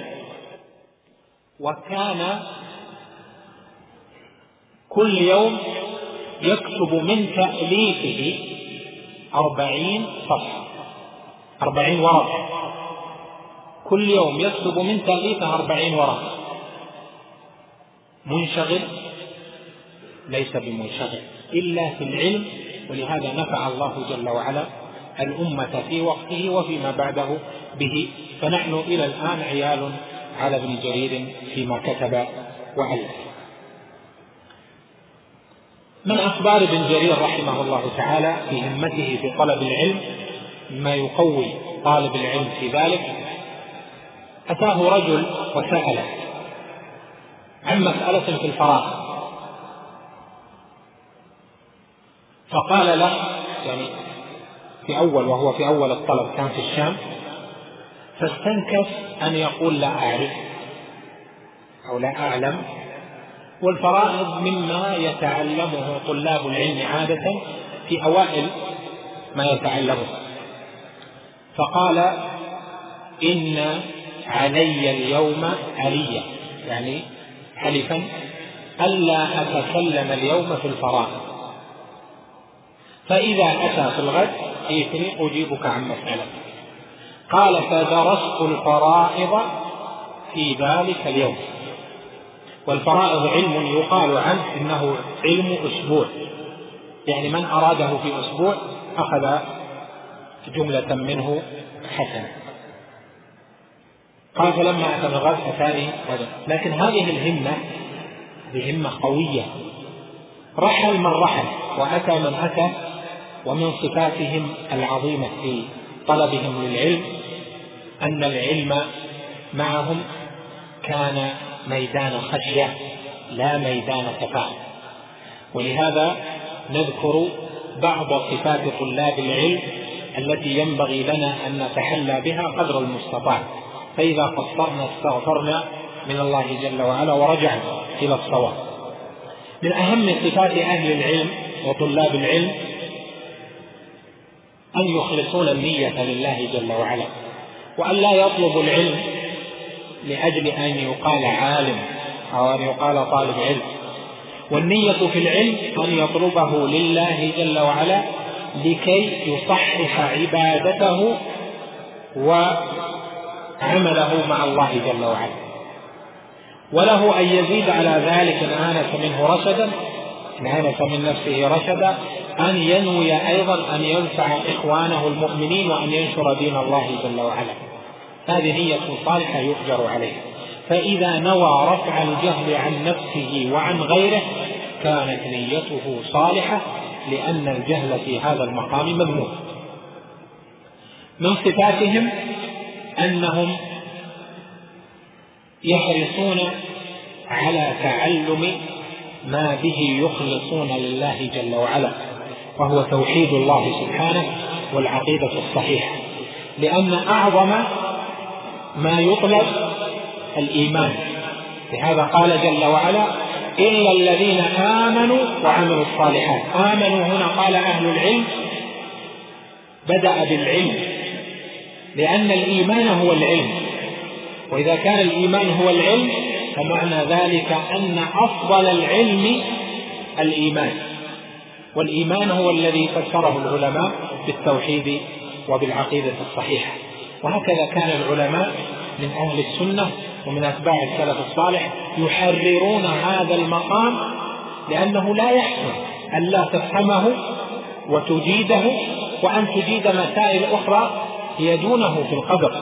وكان كل يوم يكتب من تأليفه أربعين صفحة. أربعين ورقة كل يوم يكتب من تأليفه أربعين ورقة منشغل ليس بمنشغل إلا في العلم ولهذا نفع الله جل وعلا الأمة في وقته وفيما بعده به. فنحن إلى الآن عيال على ابن جرير فيما كتب وألف. من أخبار ابن جرير رحمه الله تعالى في همته في طلب العلم ما يقوي طالب العلم في ذلك أتاه رجل وسأله عن مسألة في الفراغ. فقال له يعني في أول وهو في أول الطلب كان في الشام فاستنكف أن يقول لا أعرف أو لا أعلم والفرائض مما يتعلمه طلاب العلم عادة في أوائل ما يتعلمه. فقال إن علي اليوم عليا. يعني حلفا ألا أتكلم اليوم في الفرائض. فإذا أتى في الغد ائتني أجيبك عن مسألة. قال فدرست الفرائض في ذلك اليوم. والفرائض علم يقال عنه إنه علم أسبوع. يعني من أراده في أسبوع أخذ جملة منه حسنة. قال فلما أتى الغد أتاني لكن هذه الهمة بهمه قوية. رحل من رحل وأتى من أتى ومن صفاتهم العظيمة في طلبهم للعلم أن العلم معهم كان ميدان خشيه لا ميدان كفاءه ولهذا نذكر بعض صفات طلاب العلم التي ينبغي لنا أن نتحلى بها قدر المستطاع. فإذا قصرنا استغفرنا من الله جل وعلا ورجعنا إلى الصواب. من أهم صفات أهل العلم وطلاب العلم أن يخلصون النية لله جل وعلا وأن لا يطلبوا العلم لأجل أن يقال عالم أو أن يقال طالب علم. والنية في العلم أن يطلبه لله جل وعلا لكي يصحح عبادته وعمله مع الله جل وعلا. وله أن يزيد على ذلك إن آنس منه رشدا إن آنس من نفسه رشدا أن ينوي أيضا أن ينفع إخوانه المؤمنين وأن ينشر دين الله جل وعلا. هذه نية صالحة يؤجر عليها. فإذا نوى رفع الجهل عن نفسه وعن غيره كانت نيته صالحة لأن الجهل في هذا المقام مذموم. من صفاتهم؟ أنهم يحرصون على تعلم ما به يخلصون لله جل وعلا وهو توحيد الله سبحانه والعقيدة الصحيحة. لأن أعظم ما يطلب الإيمان. لهذا قال جل وعلا إلا الذين آمنوا وعملوا الصالحات. آمنوا هنا قال أهل العلم بدأ بالعلم. لأن الإيمان هو العلم. وإذا كان الإيمان هو العلم فمعنى ذلك أن أفضل العلم الإيمان. والإيمان هو الذي فسره العلماء بالتوحيد وبالعقيدة الصحيحة. وهكذا كان العلماء من أهل السنة ومن أتباع السلف الصالح يحررون هذا المقام لأنه لا يحسن أن لا تفهمه وتجيده وأن تجيد مسائل أخرى هي دونه في القدر.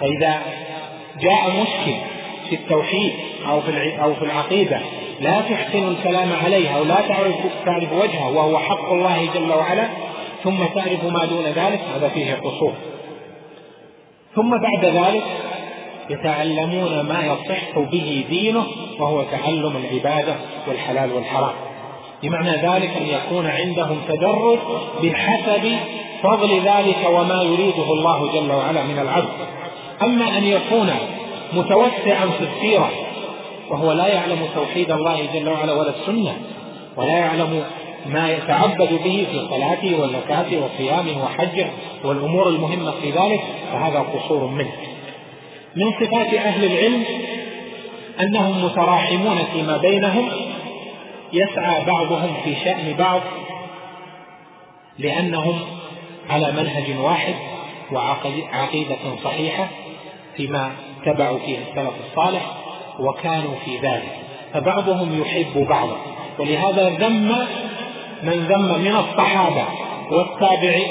فإذا جاء مشكل في التوحيد أو في أو في العقيدة لا تحسن الكلام عليها ولا تعرف تعرف وجهه وهو حق الله جل وعلا ثم تعرف ما دون ذلك هذا فيه قصور. ثم بعد ذلك يتعلمون ما يصح به دينه وهو تعلم العبادة والحلال والحرام. بمعنى ذلك أن يكون عندهم تدرج بحسب فضل ذلك وما يريده الله جل وعلا من العبد. أما أن يكون متوسعا في السيرة وهو لا يعلم توحيد الله جل وعلا ولا السنة ولا يعلم ما يتعبد به في صلاته وزكاته وصيامه وحجه والأمور المهمة في ذلك فهذا قصور منه. من صفات أهل العلم أنهم متراحمون فيما بينهم يسعى بعضهم في شأن بعض لأنهم على منهج واحد وعقيدة صحيحة فيما اتبعوا فيه السلف الصالح وكانوا في ذلك فبعضهم يحب بعضا. ولهذا ذم من ذم من الصحابة والتابعين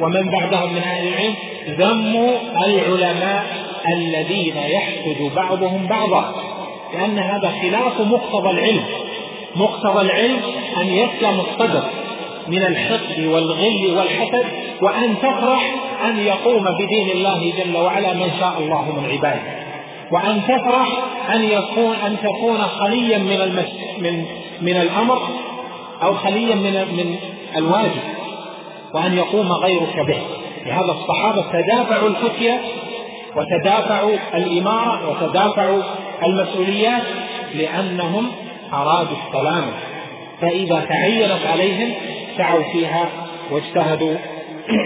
ومن بعدهم من أهل العلم ذموا العلماء الذين يحسد بعضهم بعضا. لأن هذا خلاف مقتضى العلم. مقتضى العلم أن يسلم الصدر من الحقد والغل والحسد وأن تفرح أن يقوم بدين الله جل وعلا من شاء الله من عباده. وأن تفرح أن يكون أن تكون خليا من المس من من الأمر أو خليا من من الواجب وأن يقوم غيرك به. لهذا الصحابة تدافعوا الفتية وتدافعوا الإمارة وتدافعوا المسؤوليات لأنهم أرادوا السلامة فإذا تعينت عليهم سعوا فيها واجتهدوا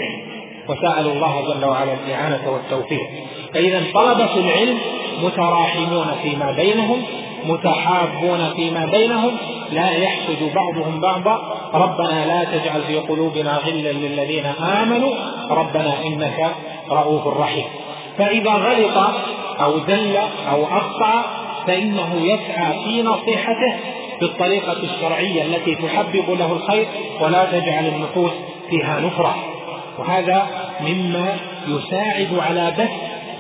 وسألوا الله جل وعلا الإعانة والتوفيق. فإذا طلبة العلم متراحمون فيما بينهم متحابون فيما بينهم لا يحسد بعضهم بعضا. ربنا لا تجعل في قلوبنا غلا للذين آمنوا. ربنا إنك رؤوف رحيم. فإذا غلط أو زل أو أخطأ فإنه يسعى في نصيحته بالطريقة الشرعية التي تحبب له الخير ولا تجعل النفوس فيها نفرة. وهذا مما يساعد على بث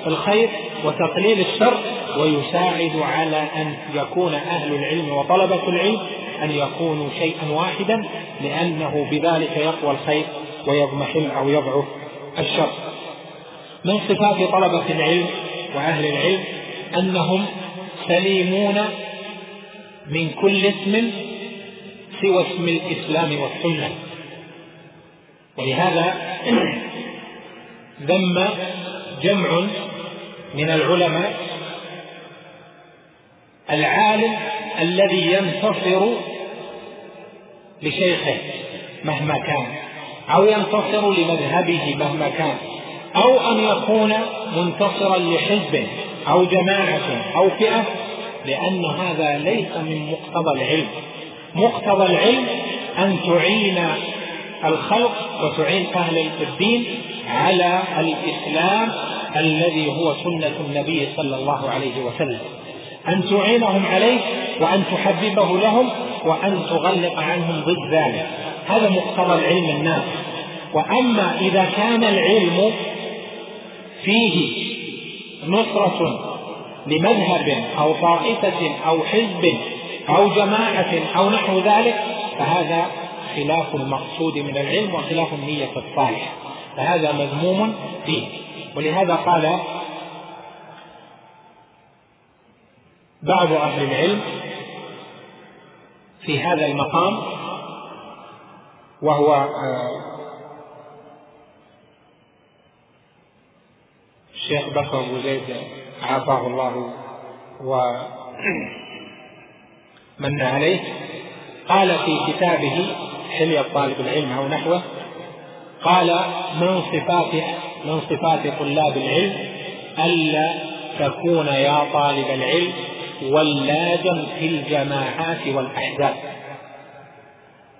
الخير وتقليل الشر ويساعد على أن يكون أهل العلم وطلبة العلم أن يكونوا شيئا واحدا لأنه بذلك يقوى الخير ويضمحل أو يضعف الشر. من صفات طلبة العلم وأهل العلم؟ أنهم سليمون من كل اسم سوى اسم الإسلام والسنة. ولهذا ذم جمع من العلماء العالم الذي ينتصر لشيخه مهما كان أو ينتصر لمذهبه مهما كان أو أن يكون منتصرا لحزب أو جماعة أو فئة لأن هذا ليس من مقتضى العلم. مقتضى العلم أن تعين الخلق وتعين أهل الدين على الإسلام الذي هو سنة النبي صلى الله عليه وسلم. أن تعينهم عليه وأن تحببه لهم وأن تغلق عنهم ضد ذلك. هذا مقتضى العلم النافع وأما إذا كان العلم فيه نصرة لمذهب أو طائفة أو حزب أو جماعة أو نحو ذلك فهذا خلاف المقصود من العلم وخلاف النية الصالحة. فهذا مذموم فيه. ولهذا قال بعض أهل العلم في هذا المقام وهو آه، الشيخ بكر أبو زيد عافاه الله ومن عليه قال في كتابه حلية طالب العلم أو نحوه قال من صفات من صفات طلاب العلم ألا تكون يا طالب العلم ولاجا في الجماعات والأحزاب.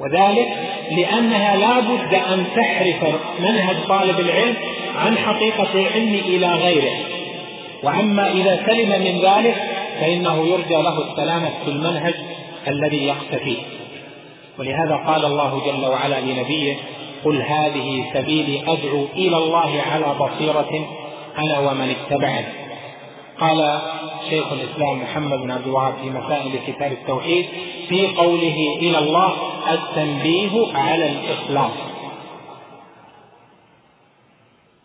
وذلك لأنها لا بد أن تحرف منهج طالب العلم عن حقيقة العلم إلى غيره. وأما إذا سلم من ذلك فإنه يرجى له السلامة في المنهج الذي يقتفيه. ولهذا قال الله جل وعلا لنبيه قل هذه سبيلي أدعو إلى الله على بصيرة أنا ومن اتبعني. قال شيخ الإسلام محمد بن عبد الوهاب في مسائل كتاب التوحيد في قوله إلى الله التنبيه على الإخلاص.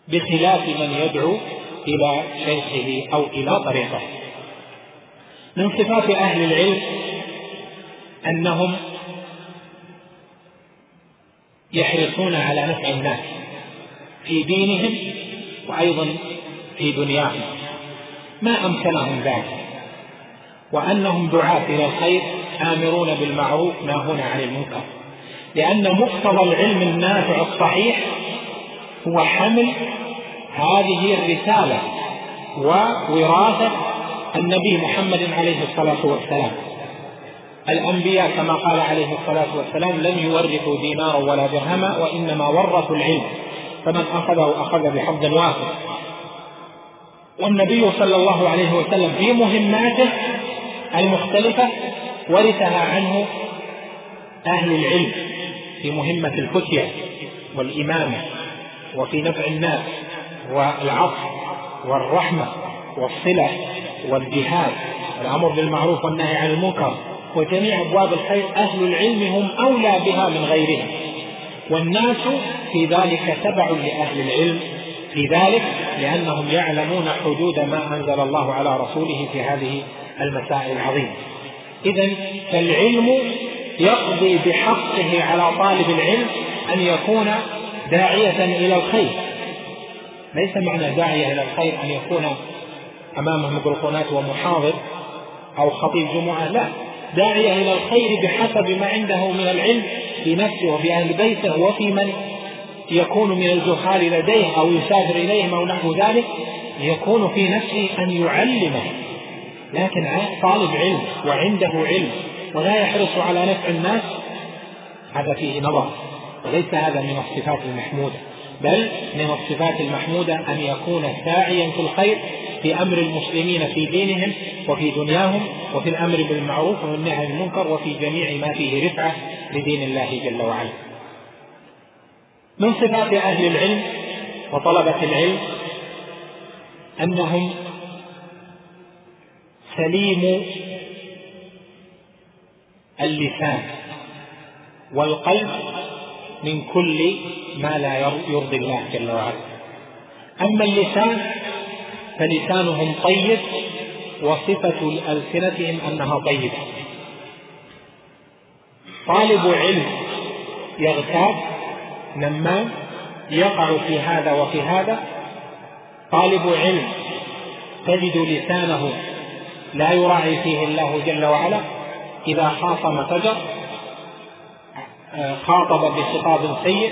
بخلاف من يدعو إلى شيخه أو إلى طريقه. من صفات أهل العلم أنهم يحرصون على نفع الناس في دينهم وأيضا في دنياهم. ما أمكنهم ذلك؟ وأنهم دعاة إلى الخير آمرون بالمعروف ناهون عن المنكر. لأن مقتضى العلم النافع الصحيح هو حمل هذه الرسالة ووراثة النبي محمد عليه الصلاة والسلام. الأنبياء كما قال عليه الصلاة والسلام لم يورثوا دينارا ولا درهما وإنما ورثوا العلم. فمن أخذه أخذ بحظ وافر والنبي صلى الله عليه وسلم في مهماته المختلفة ورثها عنه أهل العلم في مهمة الفتية والإمامة وفي نفع الناس والعطف والرحمة والصلة والجهاد. والأمر بالمعروف والنهي عن المنكر. وجميع أبواب الخير أهل العلم هم أولى بها من غيرهم. والناس في ذلك تبع لأهل العلم. في ذلك لأنهم يعلمون حدود ما أنزل الله على رسوله في هذه المسائل العظيمة إذا فالعلم يقضي بحقه على طالب العلم أن يكون داعية إلى الخير. ليس معنى داعية إلى الخير أن يكون أمامه ميكروفونات ومحاضر أو خطيب جمعة لا. داعية إلى الخير بحسب ما عنده من العلم في نفسه وفي أهل بيته وفي من يكون من الجهال لديه أو يسافر إليهم أو نحو ذلك يكون في نفسه أن يعلمه. لكن طالب علم وعنده علم ولا يحرص على نفع الناس هذا فيه نظر وليس هذا من الصفات المحمودة. بل من الصفات المحمودة أن يكون ساعيا في الخير في أمر المسلمين في دينهم وفي دنياهم وفي الأمر بالمعروف والنهي عن المنكر وفي جميع ما فيه رفعة لدين الله جل وعلا. من صفات أهل العلم وطلبة العلم أنهم سليم اللسان والقلب من كل ما لا يرضي الله جل وعلا. أما اللسان فلسانهم طيب وصفة ألسنتهم أنها طيبة. طالب علم يغتاب نمام يقع في هذا وفي هذا. طالب علم تجد لسانه لا يراعي فيه الله جل وعلا إذا خاصم فجر خاطب بخطاب سيء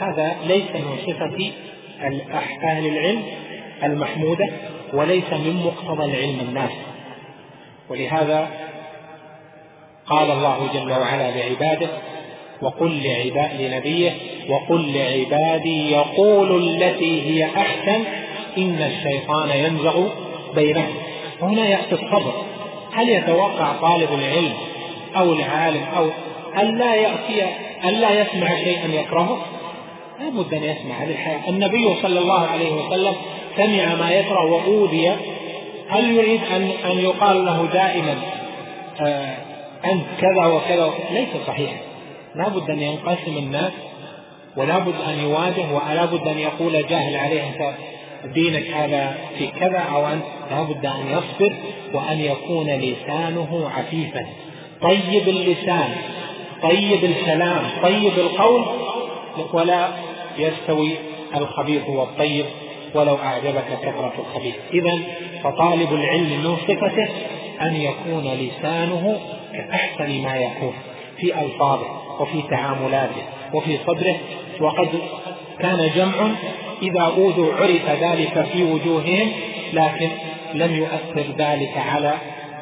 هذا ليس من صفة أهل العلم المحمودة وليس من مقتضى العلم الناس. ولهذا قال الله جل وعلا لعباده وقل لعباد لنبيه وقل لعبادي يقول التي هي أحسن إن الشيطان ينزغ بينهم. هنا يأتي الصبر. هل يتوقع طالب العلم أو العالم أو ألا يأتي ألا يسمع شيئا يكرهه؟ لا بد أن يسمع هذه الحياة النبي صلى الله عليه وسلم سمع ما يكره وأوذي. هل يريد أن أن يقال له دائما آه أنت كذا وكذا ليس صحيحا لا بد أن ينقسم الناس ولا بد أن يواجه ولا بد أن يقول جاهل عليه أنت دينك هذا في كذا أو أنت. لا بد أن يصبر وأن يكون لسانه عفيفا. طيب اللسان. طيب الكلام طيب القول ولا يستوي الخبيث والطيب ولو أعجبك كثرة الخبيث إذا فطالب العلم من صفته أن يكون لسانه كأحسن ما يكون في ألفاظه وفي تعاملاته وفي صدره. وقد كان جمع إذا أوذوا عرف ذلك في وجوههم لكن لم يؤثر ذلك على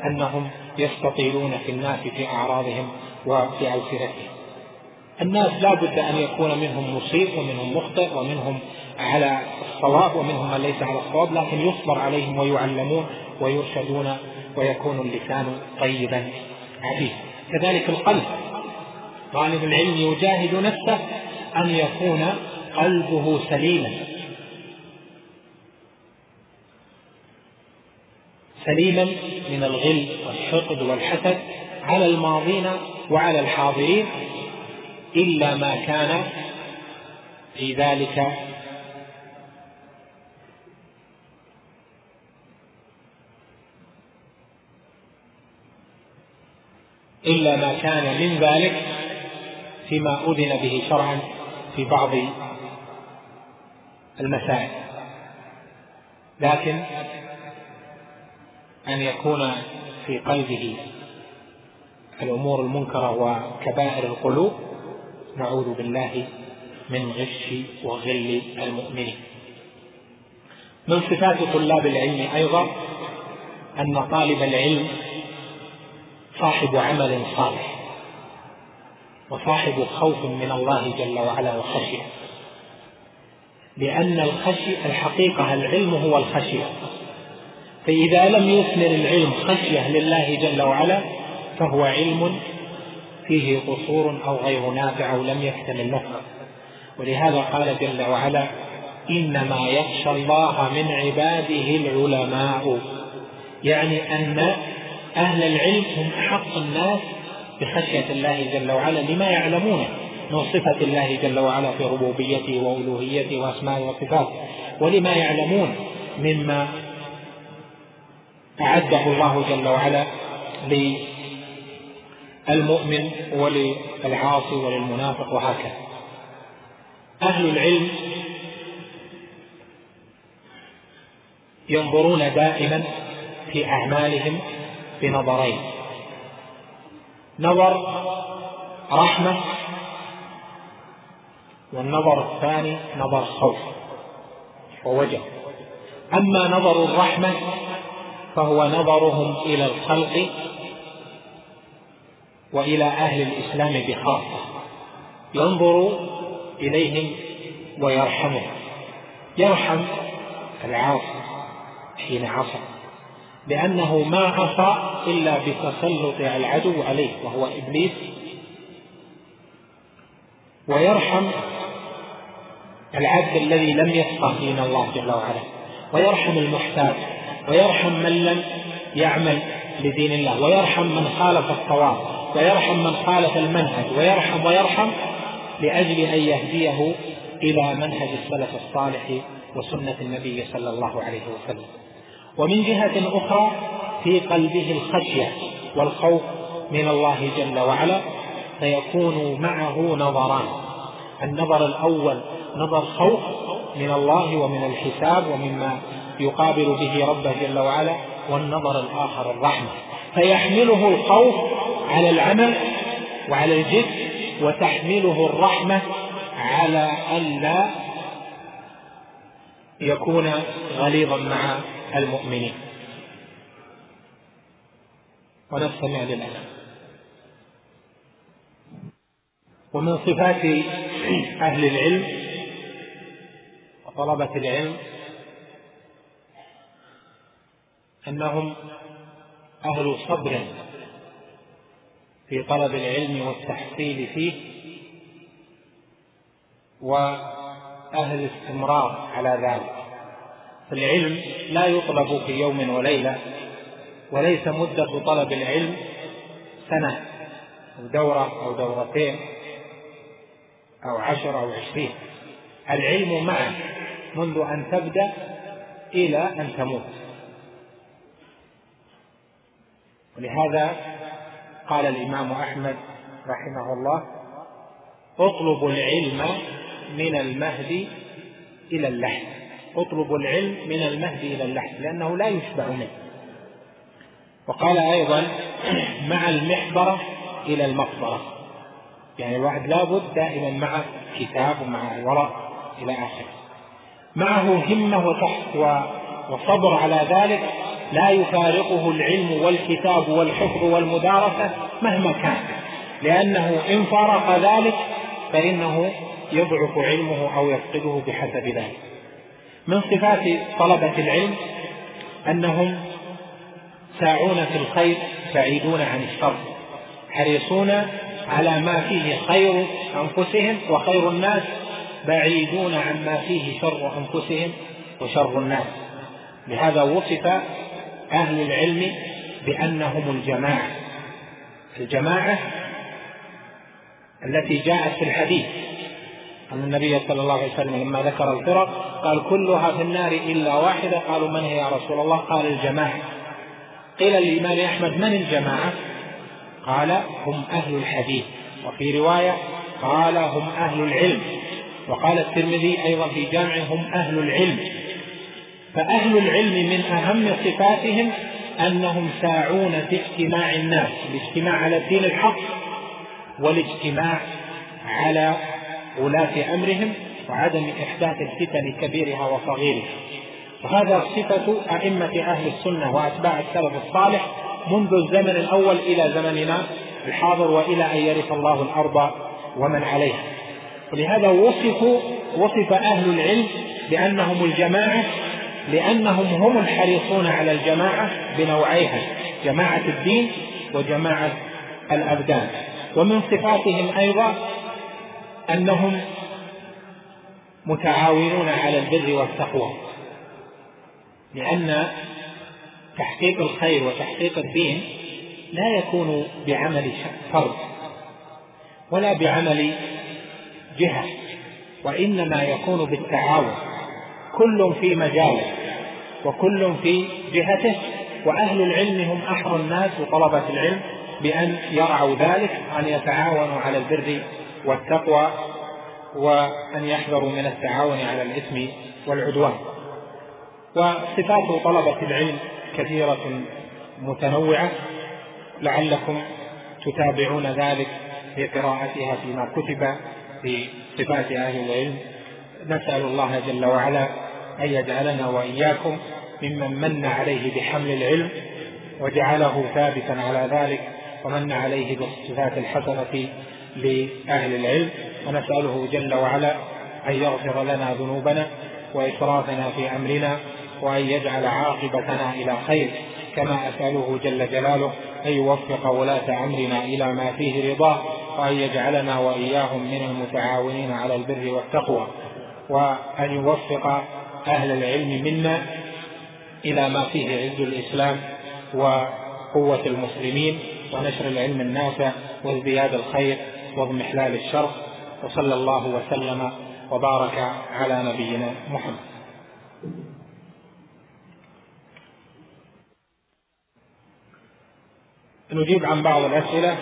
أنهم يستطيلون في الناس في أعراضهم. وفي ألسنتهم. الناس لا بد أن يكون منهم مصيب ومنهم مخطئ ومنهم على الصواب ومنهم من ليس على الصواب لكن يصبر عليهم ويعلمون ويرشدون ويكون اللسان طيبا عفيفا كذلك القلب. طالب العلم يجاهد نفسه أن يكون قلبه سليما. سليما من الغل والحقد والحسد على الماضين وعلى الحاضرين إلا ما كان في ذلك إلا ما كان من ذلك فيما أذن به شرعا في بعض المسائل. لكن أن يكون في قلبه الأمور المنكرة وكبائر القلوب نعوذ بالله من غش وغل المؤمنين. من صفات طلاب العلم أيضا أن طالب العلم صاحب عمل صالح وصاحب خوف من الله جل وعلا وخشية. لأن الخشية الحقيقة العلم هو الخشية. فإذا لم يثمر العلم خشية لله جل وعلا فهو علم فيه قصور أو غير نافع أو لم يكتمل نفعه ولهذا قال جل وعلا إنما يخشى الله من عباده العلماء. يعني أن أهل العلم هم أحق الناس بخشية الله جل وعلا لما يعلمونه من صفة الله جل وعلا في ربوبيته وألوهيته وأسمائه وصفاته ولما يعلمون مما أعده الله جل وعلا للمؤمن وللعاصي وللمنافق وهكذا. أهل العلم ينظرون دائما في أعمالهم بنظرين. نظر رحمة والنظر الثاني نظر خوف ووجه أما نظر الرحمة فهو نظرهم إلى الخلق وإلى أهل الإسلام بخاصة. ينظر إليهم ويرحمهم يرحم العاصي حين عصى لأنه ما عصى إلا بتسلط العدو عليه وهو إبليس. ويرحم العبد الذي لم يفقه دين الله جل وعلا. ويرحم المحتاج. ويرحم من لم يعمل لدين الله. ويرحم من خالف الصواب ويرحم من خالف المنهج ويرحم ويرحم لأجل أن يهديه إلى منهج السلف الصالح وسنة النبي صلى الله عليه وسلم. ومن جهة أخرى في قلبه الخشية والخوف من الله جل وعلا فيكون معه نظران. النظر الأول نظر خوف من الله ومن الحساب ومما يقابل به ربه جل وعلا والنظر الآخر الرحمة. فيحمله الخوف على العمل وعلى الجد وتحمله الرحمة على ألا يكون غليظا مع المؤمنين. ونستمع للآن ومن صفات أهل العلم وطلبة العلم أنهم أهل صبر. في طلب العلم والتحصيل فيه وأهل استمرار على ذلك. فالعلم لا يطلب في يوم وليلة وليس مدة طلب العلم سنة أو دورة أو دورتين أو عشر أو عشرين. العلم معك منذ أن تبدأ إلى أن تموت. ولهذا قال الإمام أحمد رحمه الله اطلبوا العلم من المهد إلى اللحد. اطلبوا العلم من المهد إلى اللحد لأنه لا يشبع منه. وقال أيضا مع المحبرة إلى المقبرة. يعني الواحد لابد دائما مع كتاب ومع ورق إلى آخره. معه همة وصبر على ذلك لا يفارقه العلم والكتاب والحفظ والمدارسة مهما كان. لأنه إن فارق ذلك فإنه يضعف علمه أو يفقده بحسب ذلك. من صفات طلبة العلم أنهم ساعون في الخير بعيدون عن الشر حريصون على ما فيه خير أنفسهم وخير الناس بعيدون عما فيه شر أنفسهم وشر الناس. لهذا وصف أهل العلم بأنهم الجماعة. الجماعة التي جاءت في الحديث أن النبي صلى الله عليه وسلم لما ذكر الفرق قال كلها في النار إلا واحدة. قالوا من هي يا رسول الله؟ قال الجماعة. قيل للإمام أحمد من الجماعة؟ قال هم أهل الحديث. وفي رواية قال هم أهل العلم. وقال الترمذي أيضا في جامعه هم أهل العلم. فأهل العلم من أهم صفاتهم أنهم ساعون في اجتماع الناس الاجتماع على الدين الحق والاجتماع على ولاة أمرهم وعدم إحداث الفتن كبيرها وصغيرها. وهذا صفة أئمة أهل السنة وأتباع السلف الصالح منذ الزمن الأول إلى زمننا الحاضر وإلى أن يرث الله الأرض ومن عليها. ولهذا وصفوا وصف أهل العلم بأنهم الجماعة لأنهم هم الحريصون على الجماعة بنوعيها جماعة الدين وجماعة الأبدان. ومن صفاتهم أيضا أنهم متعاونون على البر والتقوى لأن تحقيق الخير وتحقيق الدين لا يكون بعمل فرد ولا بعمل جهة وإنما يكون بالتعاون. كل في مجاله وكل في جهته وأهل العلم هم أحرى الناس وطلبة العلم بأن يرعوا ذلك أن يتعاونوا على البر والتقوى وأن يحذروا من التعاون على الإثم والعدوان. وصفات طلبة العلم كثيرة متنوعة لعلكم تتابعون ذلك في قراءتها فيما كتب في صفات أهل العلم. نسأل الله جل وعلا أن يجعلنا وإياكم ممن من عليه بحمل العلم وجعله ثابتا على ذلك ومن عليه بالصفات الحسنة لأهل العلم. ونسأله جل وعلا أن يغفر لنا ذنوبنا وإسرافنا في أمرنا وأن يجعل عاقبتنا إلى خير. كما أسأله جل جلاله أن يوفق ولاة أمرنا إلى ما فيه رضاه وأن يجعلنا وإياهم من المتعاونين على البر والتقوى. وأن يوفق أهل العلم منا إلى ما فيه عز الإسلام وقوة المسلمين ونشر العلم النافع وازدياد الخير واضمحلال الشر وصلى الله وسلم وبارك على نبينا محمد. نجيب عن بعض الأسئلة.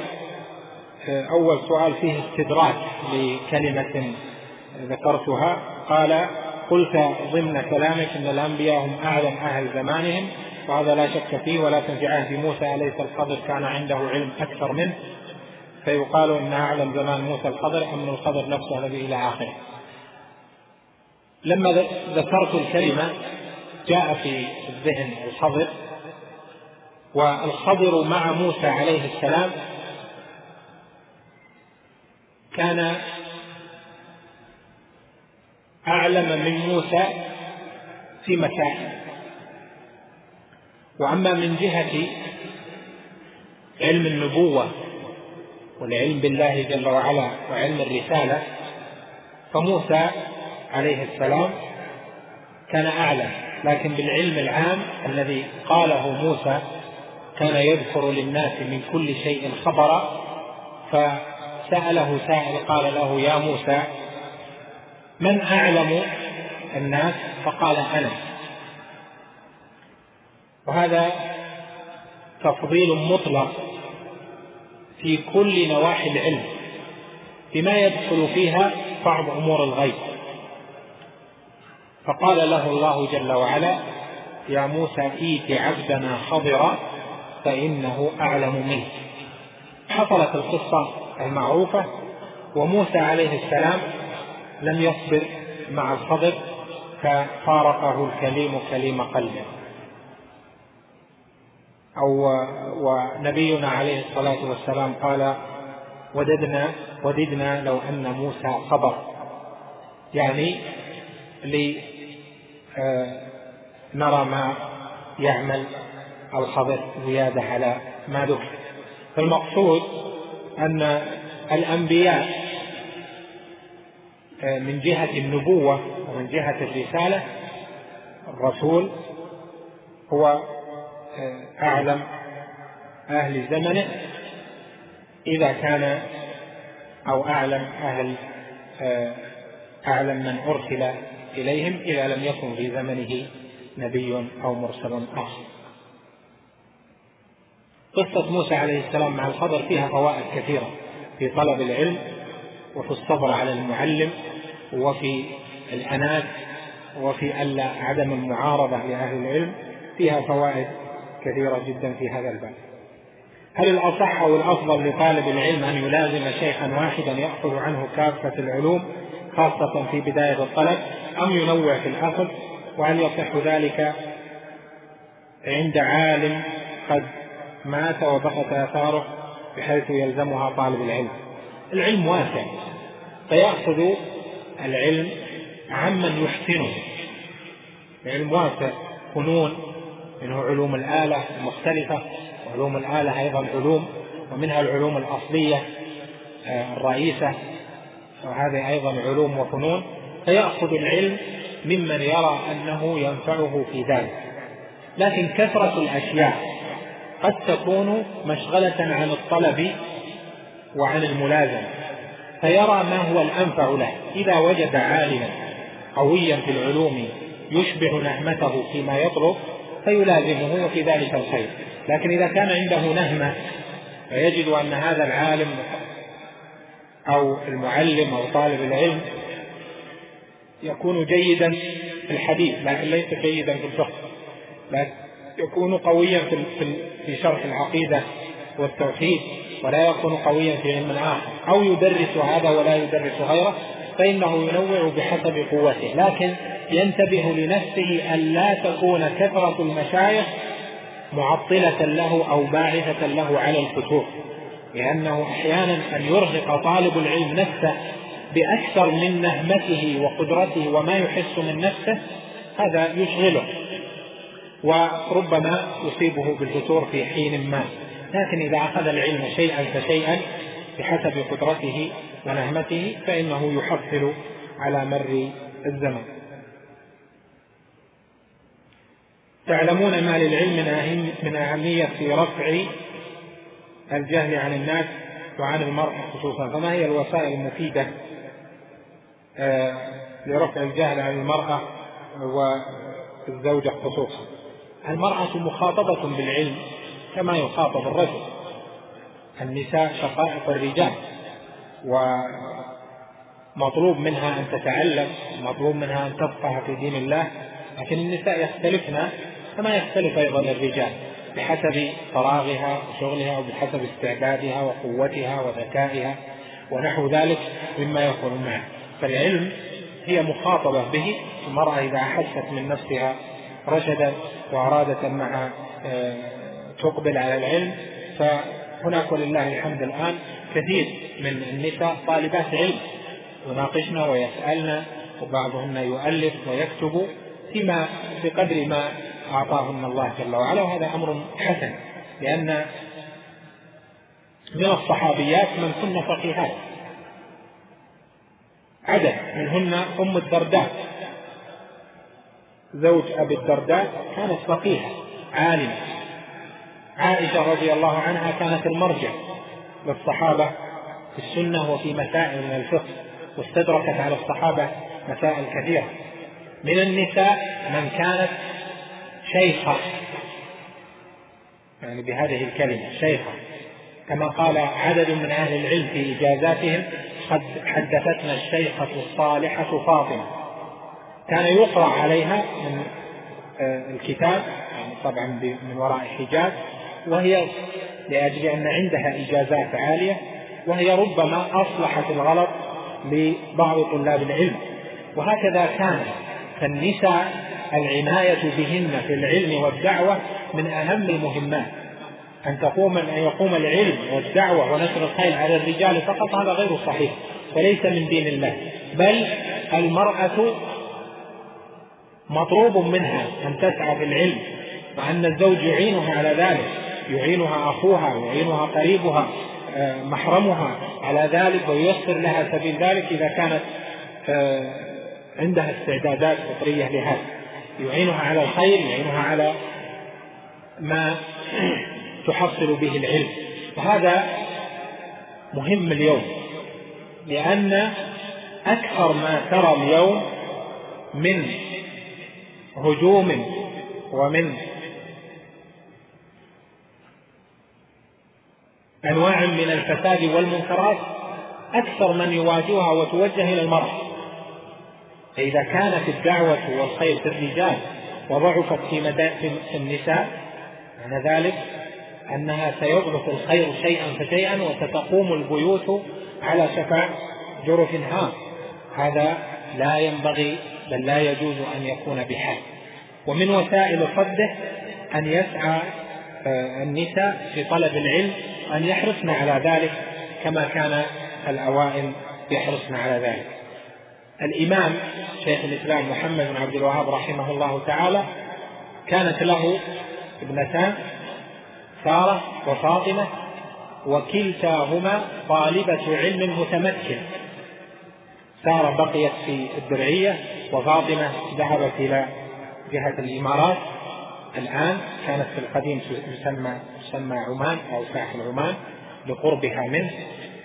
أول سؤال فيه استدراك لكلمة ذكرتها. قال قلت ضمن كلامك أن الأنبياء هم أعلم أهل زمانهم وهذا لا شك فيه ولكن في عهد موسى أليس الخضر كان عنده علم أكثر منه فيقال إن أعلم زمان موسى الخضر أم الخضر نفسه الذي إلى آخره. لما ذكرت الكلمة جاء في الذهن الخضر والخضر مع موسى عليه السلام كان أعلم من موسى في مسائل وأما من جهة علم النبوة والعلم بالله جل وعلا وعلم الرسالة فموسى عليه السلام كان أعلم لكن بالعلم العام الذي قاله موسى كان يذكر للناس من كل شيء خبرا فسأله سائل قال له يا موسى من أعلم الناس؟ فقال أنا وهذا تفضيل مطلق في كل نواحي العلم بما يدخل فيها بعض أمور الغيب. فقال له الله جل وعلا يا موسى إيت عبدنا خضرا فإنه أعلم منك. حصلت القصة المعروفة وموسى عليه السلام لم يصبر مع الخضر ففارقه الكليم كليم قلبه. أو ونبينا عليه الصلاة والسلام قال وددنا وددنا لو أن موسى صبر. يعني لنرى ما يعمل الخبر زيادة على ما ذكر. فالمقصود أن الأنبياء آه، من جهة النبوة ومن جهة الرسالة الرسول هو آه، أعلم أهل زمنه إذا كان أو أعلم أهل آه، أعلم من أرسل إليهم إذا لم يكن في زمنه نبي أو مرسل آخر. قصة موسى عليه السلام مع الخضر فيها فوائد كثيرة في طلب العلم. وفي الصبر على المعلم وفي الأنات وفي ألا عدم المعارضة لأهل العلم فيها فوائد كثيرة جدا في هذا الباب. هل الأصح أو الأفضل لطالب العلم أن يلازم شيخا واحدا يأخذ عنه كافة العلوم خاصة في بداية الطلب أم ينوع في الأخذ؟ وهل يصح ذلك عند عالم قد مات وبقت آثاره بحيث يلزمها طالب العلم؟ العلم واسع فيأخذ العلم عمن يحسنه. العلم واسع فنون منه علوم الآلة المختلفة وعلوم الآلة أيضا علوم ومنها العلوم الأصلية آه، الرئيسة وهذه أيضا علوم وفنون. فيأخذ العلم ممن يرى أنه ينفعه في ذلك. لكن كثرة الأشياء قد تكون مشغلة عن الطلب وعن الملازمة فيرى ما هو الأنفع له. إذا وجد عالما قويا في العلوم يشبع نهمته فيما يطلب فيلازمه وفي ذلك الخير. لكن إذا كان عنده نهمة ويجد أن هذا العالم أو المعلم أو طالب العلم يكون جيدا في الحديث لكن ليس جيدا في الفقه يكون قويا في في شرح العقيدة والتوحيد. ولا يكون قويا في علم آخر. أو يدرس هذا ولا يدرس غيره فإنه ينوع بحسب قوته. لكن ينتبه لنفسه أن لا تكون كثرة المشايخ معطلة له أو باعثة له على الفتور. لأنه أحيانا أن يرهق طالب العلم نفسه بأكثر من نهمته وقدرته وما يحس من نفسه هذا يشغله. وربما يصيبه بالفتور في حين ما. لكن إذا أخذ العلم شيئا فشيئا بحسب قدرته ونهمته فإنه يحصل على مر الزمن. تعلمون ما للعلم من أهمية في رفع الجهل عن الناس وعن المرء خصوصا فما هي الوسائل المفيدة آه، لرفع الجهل عن المرأة والزوجة خصوصا؟ المرأة مخاطبة بالعلم كما يخاطب الرجل. النساء شقائق الرجال. ومطلوب منها أن تتعلم مطلوب منها أن تفقه في دين الله. لكن النساء يختلفن كما يختلف أيضا الرجال بحسب فراغها وشغلها وبحسب استعدادها وقوتها وذكائها ونحو ذلك مما يكون معه فالعلم هي مخاطبة به المرأة إذا أحست من نفسها رشدت وأرادت آه، تقبل على العلم فهناك ولله الحمد الآن كثير من النساء طالبات علم يناقشن ويسألن وبعضهن يؤلف ويكتب فيما بقدر ما أعطاهن الله جل وعلا وهذا أمر حسن لأن من الصحابيات من كن فقيهات. عدد منهن أم الدرداء. زوج أبي الدرداء كانت فقيهة عالمة. عائشة رضي الله عنها كانت المرجع للصحابة في السنة وفي مسائل من الفقه واستدركت على الصحابة مسائل كثيرة. من النساء من كانت شيخة يعني بهذه الكلمة شيخة. كما قال عدد من أهل العلم في إجازاتهم قد حدثتنا الشيخة الصالحة فاطمة. كان يقرأ عليها من آه، الكتاب يعني طبعا من وراء حجاب وهي لأجل أن عندها إجازات عالية وهي ربما أصلحت الغلط لبعض طلاب العلم. وهكذا كان فالنساء العناية بهن في العلم والدعوة من أهم المهمات. أن تقوم أن يقوم العلم والدعوة ونشر الخير على الرجال فقط هذا غير صحيح وليس من دين الله. بل المرأة مطلوب منها أن تسعى في العلم وأن الزوج يعينها على ذلك. يعينها أخوها يعينها قريبها آه، محرمها على ذلك وييسر لها سبيل ذلك إذا كانت آه، عندها استعدادات فطرية لهذا. يعينها على الخير يعينها على ما تحصل به العلم. وهذا مهم اليوم لأن أكثر ما ترى اليوم من هجوم ومن أنواع من الفساد والمنكرات أكثر من يواجهها وتوجه إلى المرأة فإذا كانت الدعوة والخير في الرجال وضعفت في في النساء معنى ذلك أنها سيضعف الخير شيئا فشيئا وستقوم البيوت على شفا جرف هام. هذا لا ينبغي بل لا يجوز أن يكون بحال. ومن وسائل صده أن يسعى آه، النساء في طلب العلم أن يحرصن على ذلك كما كان الأوائل يحرصن على ذلك. الإمام شيخ الإسلام محمد بن عبد الوهاب رحمه الله تعالى كانت له ابنتان سارة وفاطمة وكلتاهما طالبة علم متمكن. سارة بقيت في الدرعية وفاطمة ذهبت إلى جهة الإمارات. الآن كانت في القديم تسمى تسمى عمان أو ساحل عمان لقربها منه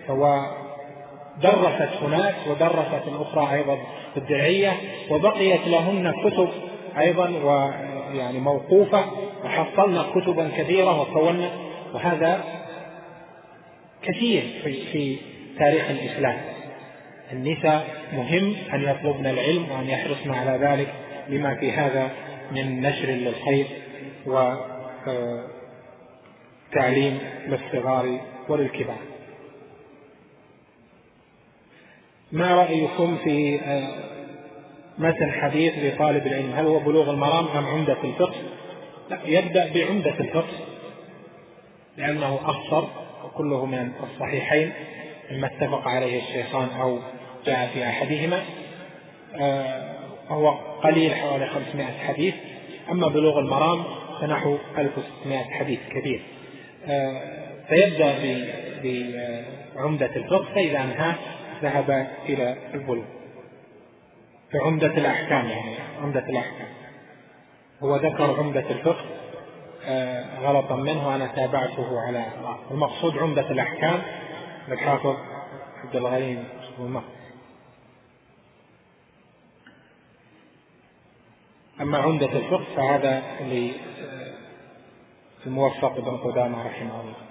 ودرست هناك ودرست الأخرى أيضا الدرعية وبقيت لهن كتب أيضا ويعني موقوفة وحصلنا كتبا كثيرة وكونا وهذا كثير في, في تاريخ الإسلام. النساء مهم أن يطلبن العلم وأن يحرصن على ذلك لما في هذا من نشر للخير وتعليم للصغار وللكبار. ما رأيكم في متن حديث لطالب العلم؟ هل هو بلوغ المرام أم عمدة الفقه؟ لا يبدأ بعمدة الفقه لأنه أخصر وكله من الصحيحين مما اتفق عليه الشيخان أو جاء في أحدهما. وهو قليل حوالي 500 حديث. أما بلوغ المرام فنحو 1600 حديث كثير فيبدأ بعمدة الفقه فإذا انهى ذهب إلى البلوغ. في عمدة الأحكام يعني عمدة الأحكام. هو ذكر عمدة الفقه غلطا منه. وأنا تابعته على المقصود عمدة الأحكام. للحافظ عبد الغني. أما عمدة الفقه فهذا للموفق بن قدامة رحمه الله.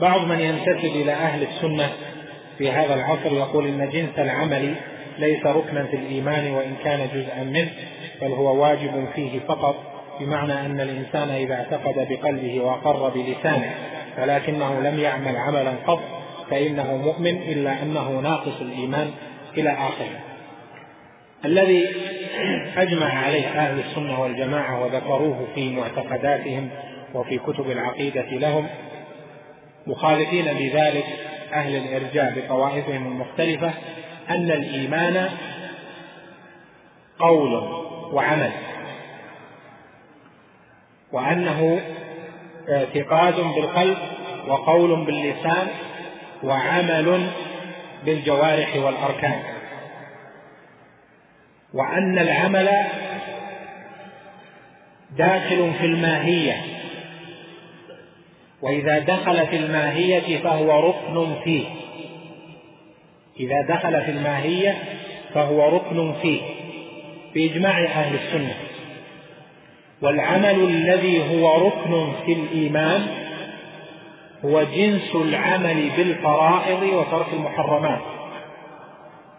بعض من ينتسب إلى أهل السنة في هذا العصر يقول إن جنس العمل ليس ركنا في الإيمان وإن كان جزءا منه بل هو واجب فيه فقط بمعنى أن الإنسان إذا اعتقد بقلبه وأقر بلسانه ولكنه لم يعمل عملا قط فإنه مؤمن إلا أنه ناقص الإيمان إلى آخره. الذي أجمع عليه أهل السنة والجماعة وذكروه في معتقداتهم وفي كتب العقيدة لهم مخالفين بذلك أهل الإرجاء بطوائفهم المختلفة أن الإيمان قول وعمل وأنه اعتقاد بالقلب وقول باللسان وعمل بالجوارح والأركان. وأن العمل داخل في الماهية. وإذا دخل في الماهية فهو ركن فيه. إذا دخل في الماهية فهو ركن فيه. بإجماع أهل السنة. والعمل الذي هو ركن في الإيمان هو جنس العمل بالفرائض وترك المحرمات.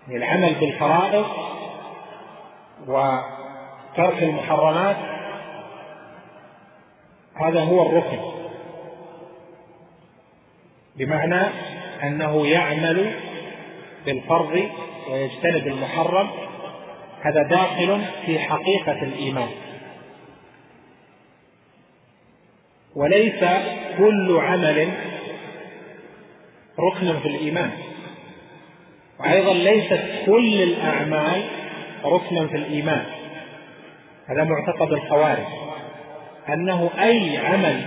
يعني العمل بالفرائض وترك المحرمات هذا هو الركن. بمعنى أنه يعمل بالفرض ويجتنب المحرم هذا داخل في حقيقة الإيمان. وليس كل عمل ركنا في الإيمان. وأيضا ليست كل الأعمال ركنا في الإيمان. هذا معتقد الخوارج. أنه أي عمل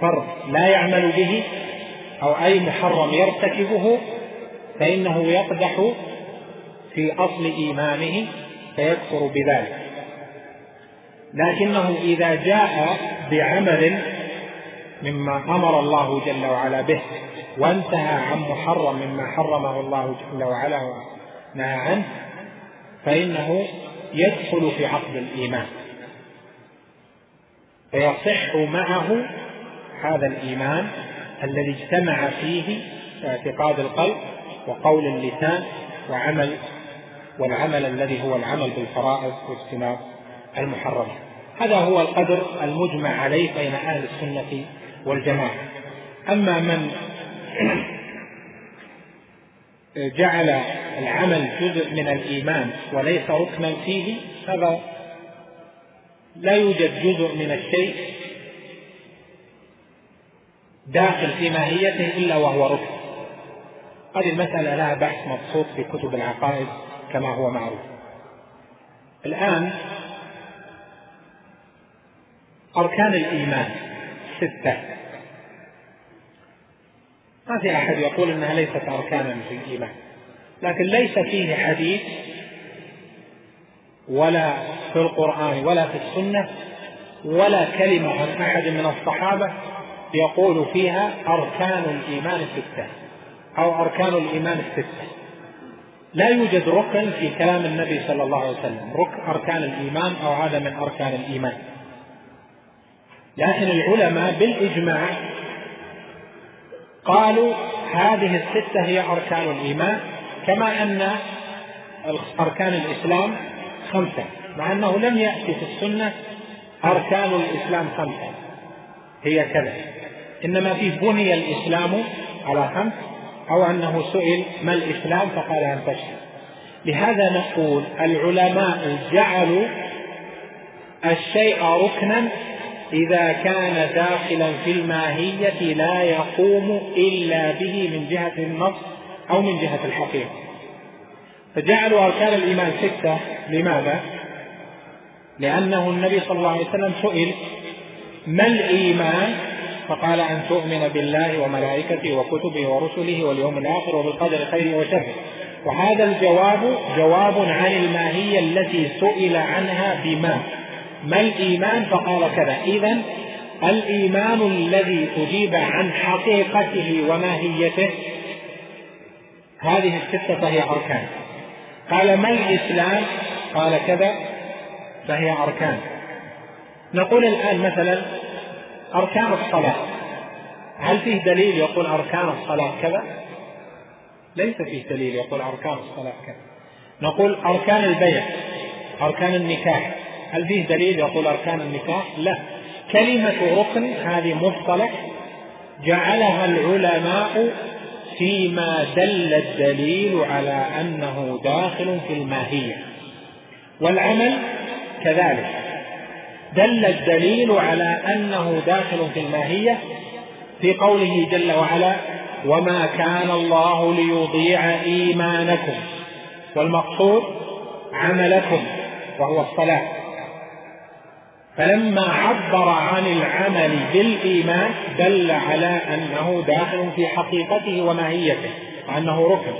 فرض لا يعمل به أو أي محرم يرتكبه فإنه يقدح في أصل إيمانه فيكفر بذلك. لكنه إذا جاء بعمل مما أمر الله جل وعلا به وانتهى عن محرم مما حرمه الله جل وعلا ونهى عنه فإنه يدخل في عقد الإيمان. فيصح معه هذا الإيمان الذي اجتمع فيه اعتقاد القلب وقول اللسان وعمل والعمل الذي هو العمل بالفرائض واجتناب المحرمات هذا هو القدر المجمع عليه بين أهل السنة والجماعة. أما من جعل العمل جزء من الإيمان وليس ركنا فيه هذا لا يوجد جزء من الشيء داخل في ماهيته إلا وهو ركن. هذه المسألة لها بحث مبسوط في كتب العقائد كما هو معروف. الآن أركان الإيمان ستة. ما في أحد يقول أنها ليست أركانا في الإيمان. لكن ليس فيه حديث ولا في القرآن ولا في السنة ولا كلمة عن أحد من الصحابة يقول فيها أركان الإيمان الستة أو أركان الإيمان الستة لا يوجد ركن في كلام النبي صلى الله عليه وسلم. ركن أركان الإيمان أو هذا من أركان الإيمان. لكن العلماء بالإجماع قالوا هذه الستة هي أركان الإيمان. كما أن أركان الإسلام خمسة مع أنه لم يأتي في السنة أركان الإسلام خمسة. هي كذا. إنما في بني الإسلام على خمس أو أنه سئل ما الإسلام؟ فقال أن تشهد. لهذا نقول العلماء جعلوا الشيء ركنا إذا كان داخلا في الماهية لا يقوم إلا به من جهة النص. أو من جهة الحقيقة. فجعلوا أركان الإيمان ستة. لماذا؟ لأنه النبي صلى الله عليه وسلم سئل ما الإيمان؟ فقال أن تؤمن بالله وملائكته وكتبه ورسله واليوم الآخر وبالقدر خيره وشره. وهذا الجواب جواب عن الماهية التي سئل عنها بما. ما الإيمان؟ فقال كذا. إذا الإيمان الذي أجيب عن حقيقته وماهيته هذه الستة فهي أركان. قال ما الإسلام؟ قال كذا. فهي أركان. نقول الآن مثلا أركان الصلاة. هل فيه دليل يقول أركان الصلاة كذا؟ ليس فيه دليل يقول أركان الصلاة كذا. نقول أركان البيع أركان النكاح. هل فيه دليل يقول أركان النكاح؟ لا. كلمة ركن هذه مصطلح جعلها العلماء فيما دل الدليل على أنه داخل في الماهية. والعمل كذلك. دل الدليل على أنه داخل في الماهية في قوله جل وعلا وما كان الله ليضيع إيمانكم. والمقصود عملكم وهو الصلاة. فلما عبر عن العمل بالإيمان دل على أنه داخل في حقيقته وماهيته وأنه ركن.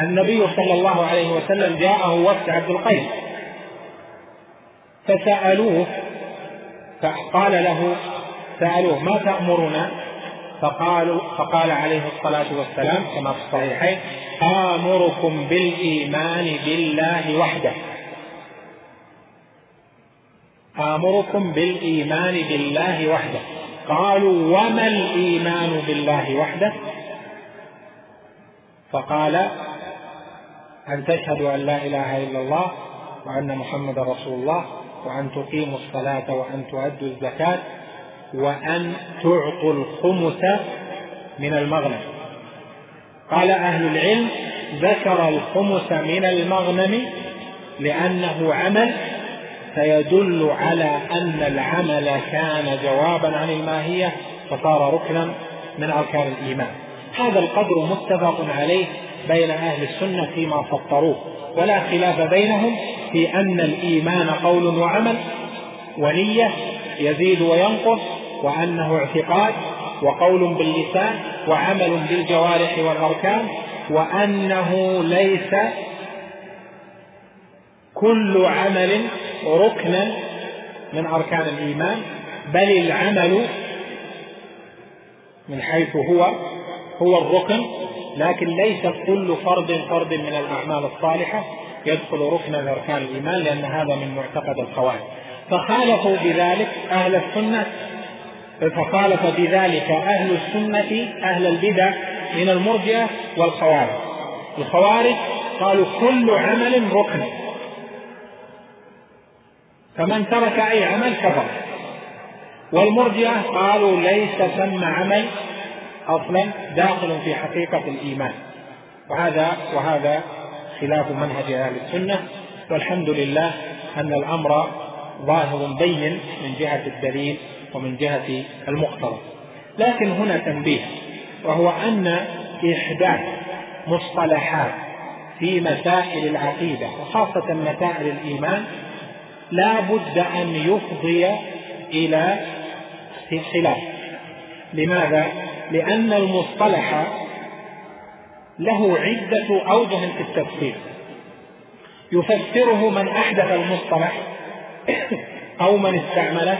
النبي صلى الله عليه وسلم جاءه وفد عبد القيس. فسألوه فقال له سألوه ما تأمرنا؟ فقالوا فقال عليه الصلاة والسلام كما في الصحيحين آمركم بالإيمان بالله وحده. آمركم بالإيمان بالله وحده. قالوا وما الإيمان بالله وحده؟ فقال أن تشهدوا أن لا إله إلا الله وأن محمد رسول الله وأن تقيموا الصلاة وأن تؤدوا الزكاة وأن تعطوا الخمس من المغنم. قال أهل العلم ذكر الخمس من المغنم لأنه عمل فيدل على أن العمل كان جوابا عن الماهية فصار ركنا من أركان الإيمان. هذا القدر متفق عليه بين أهل السنة فيما فطروه ولا خلاف بينهم في أن الإيمان قول وعمل ونية يزيد وينقص وأنه اعتقاد وقول باللسان وعمل بالجوارح والأركان وأنه ليس كل عمل ركنا من أركان الإيمان بل العمل من حيث هو هو الركن لكن ليس كل فرد فرد من الأعمال الصالحة يدخل ركنا من أركان الإيمان لأن هذا من معتقد الخوارج فخالفوا بذلك أهل السنة فخالف بذلك أهل السنة أهل البدع من المرجئة والخوارج. الخوارج قالوا كل عمل ركن. فمن ترك أي عمل كفر. والمرجئة قالوا ليس ثم عمل أصلا داخل في حقيقة الإيمان. وهذا وهذا خلاف منهج أهل السنة. والحمد لله أن الأمر ظاهر بين من جهة الدليل ومن جهة المقتضى. لكن هنا تنبيه وهو أن إحداث مصطلحات في مسائل العقيدة وخاصة مسائل الإيمان لا بد أن يفضي إلى خلاف. لماذا؟ لأن المصطلح له عدة أوجه في التفسير. يفسره من أحدث المصطلح أو من استعمله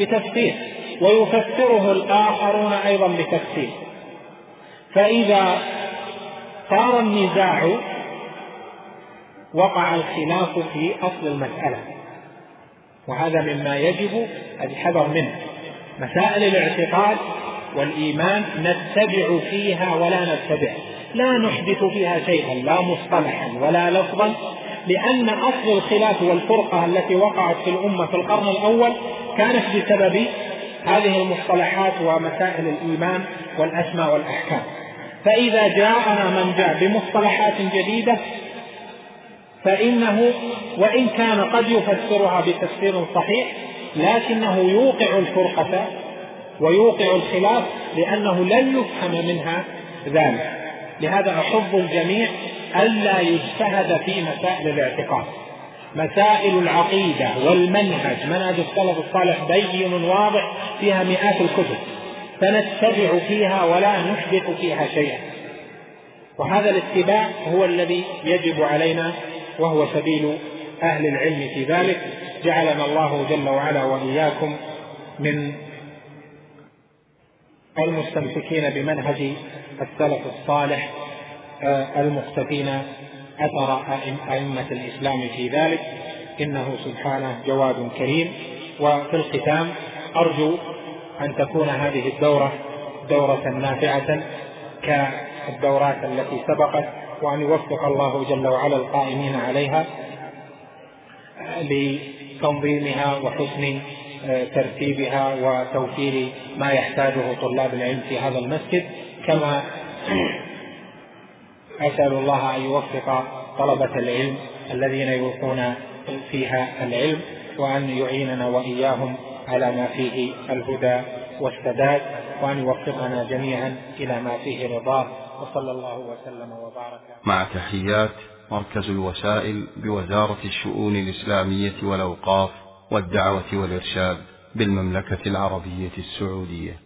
بتفسير ويفسره الآخرون أيضا بتفسير. فإذا صار النزاع وقع الخلاف في أصل المسألة. وهذا مما يجب الحذر منه. مسائل الاعتقاد والإيمان نتبع فيها ولا نتبع. لا نحدث فيها شيئا لا مصطلحا ولا لفظا لأن أصل الخلاف والفرقة التي وقعت في الأمة في القرن الأول كانت بسبب هذه المصطلحات ومسائل الإيمان والأسماء والأحكام. فإذا جاءنا من جاء بمصطلحات جديدة فإنه وإن كان قد يفسرها بتفسير صحيح لكنه يوقع الفرقة ويوقع الخلاف لأنه لن يفهم منها ذلك. لهذا أحب الجميع ألا يجتهد في مسائل الاعتقاد. مسائل العقيدة والمنهج منهج السلف الصالح بين واضح فيها مئات الكتب فنتبع فيها ولا نحدث فيها شيئا. وهذا الاتباع هو الذي يجب علينا وهو سبيل أهل العلم في ذلك جعلنا الله جل وعلا وإياكم من المستمسكين بمنهج السلف الصالح آه، المقتفين أثر أئمة الإسلام في ذلك. إنه سبحانه جواد كريم. وفي الختام أرجو أن تكون هذه الدورة دورة نافعة كالدورات التي سبقت. وأن يوفق الله جل وعلا القائمين عليها لتنظيمها وحسن آه، ترتيبها وتوفير ما يحتاجه طلاب العلم في هذا المسجد. كما أسأل الله أن يوفق طلبة العلم الذين يلقون فيها العلم وأن يعيننا وإياهم على ما فيه الهدى والسداد وأن يوفقنا جميعا إلى ما فيه رضاه وصلى الله وسلم وبارك مع تحيات مركز الوسائل بوزارة الشؤون الإسلامية والأوقاف والدعوة والإرشاد بالمملكة العربية السعودية.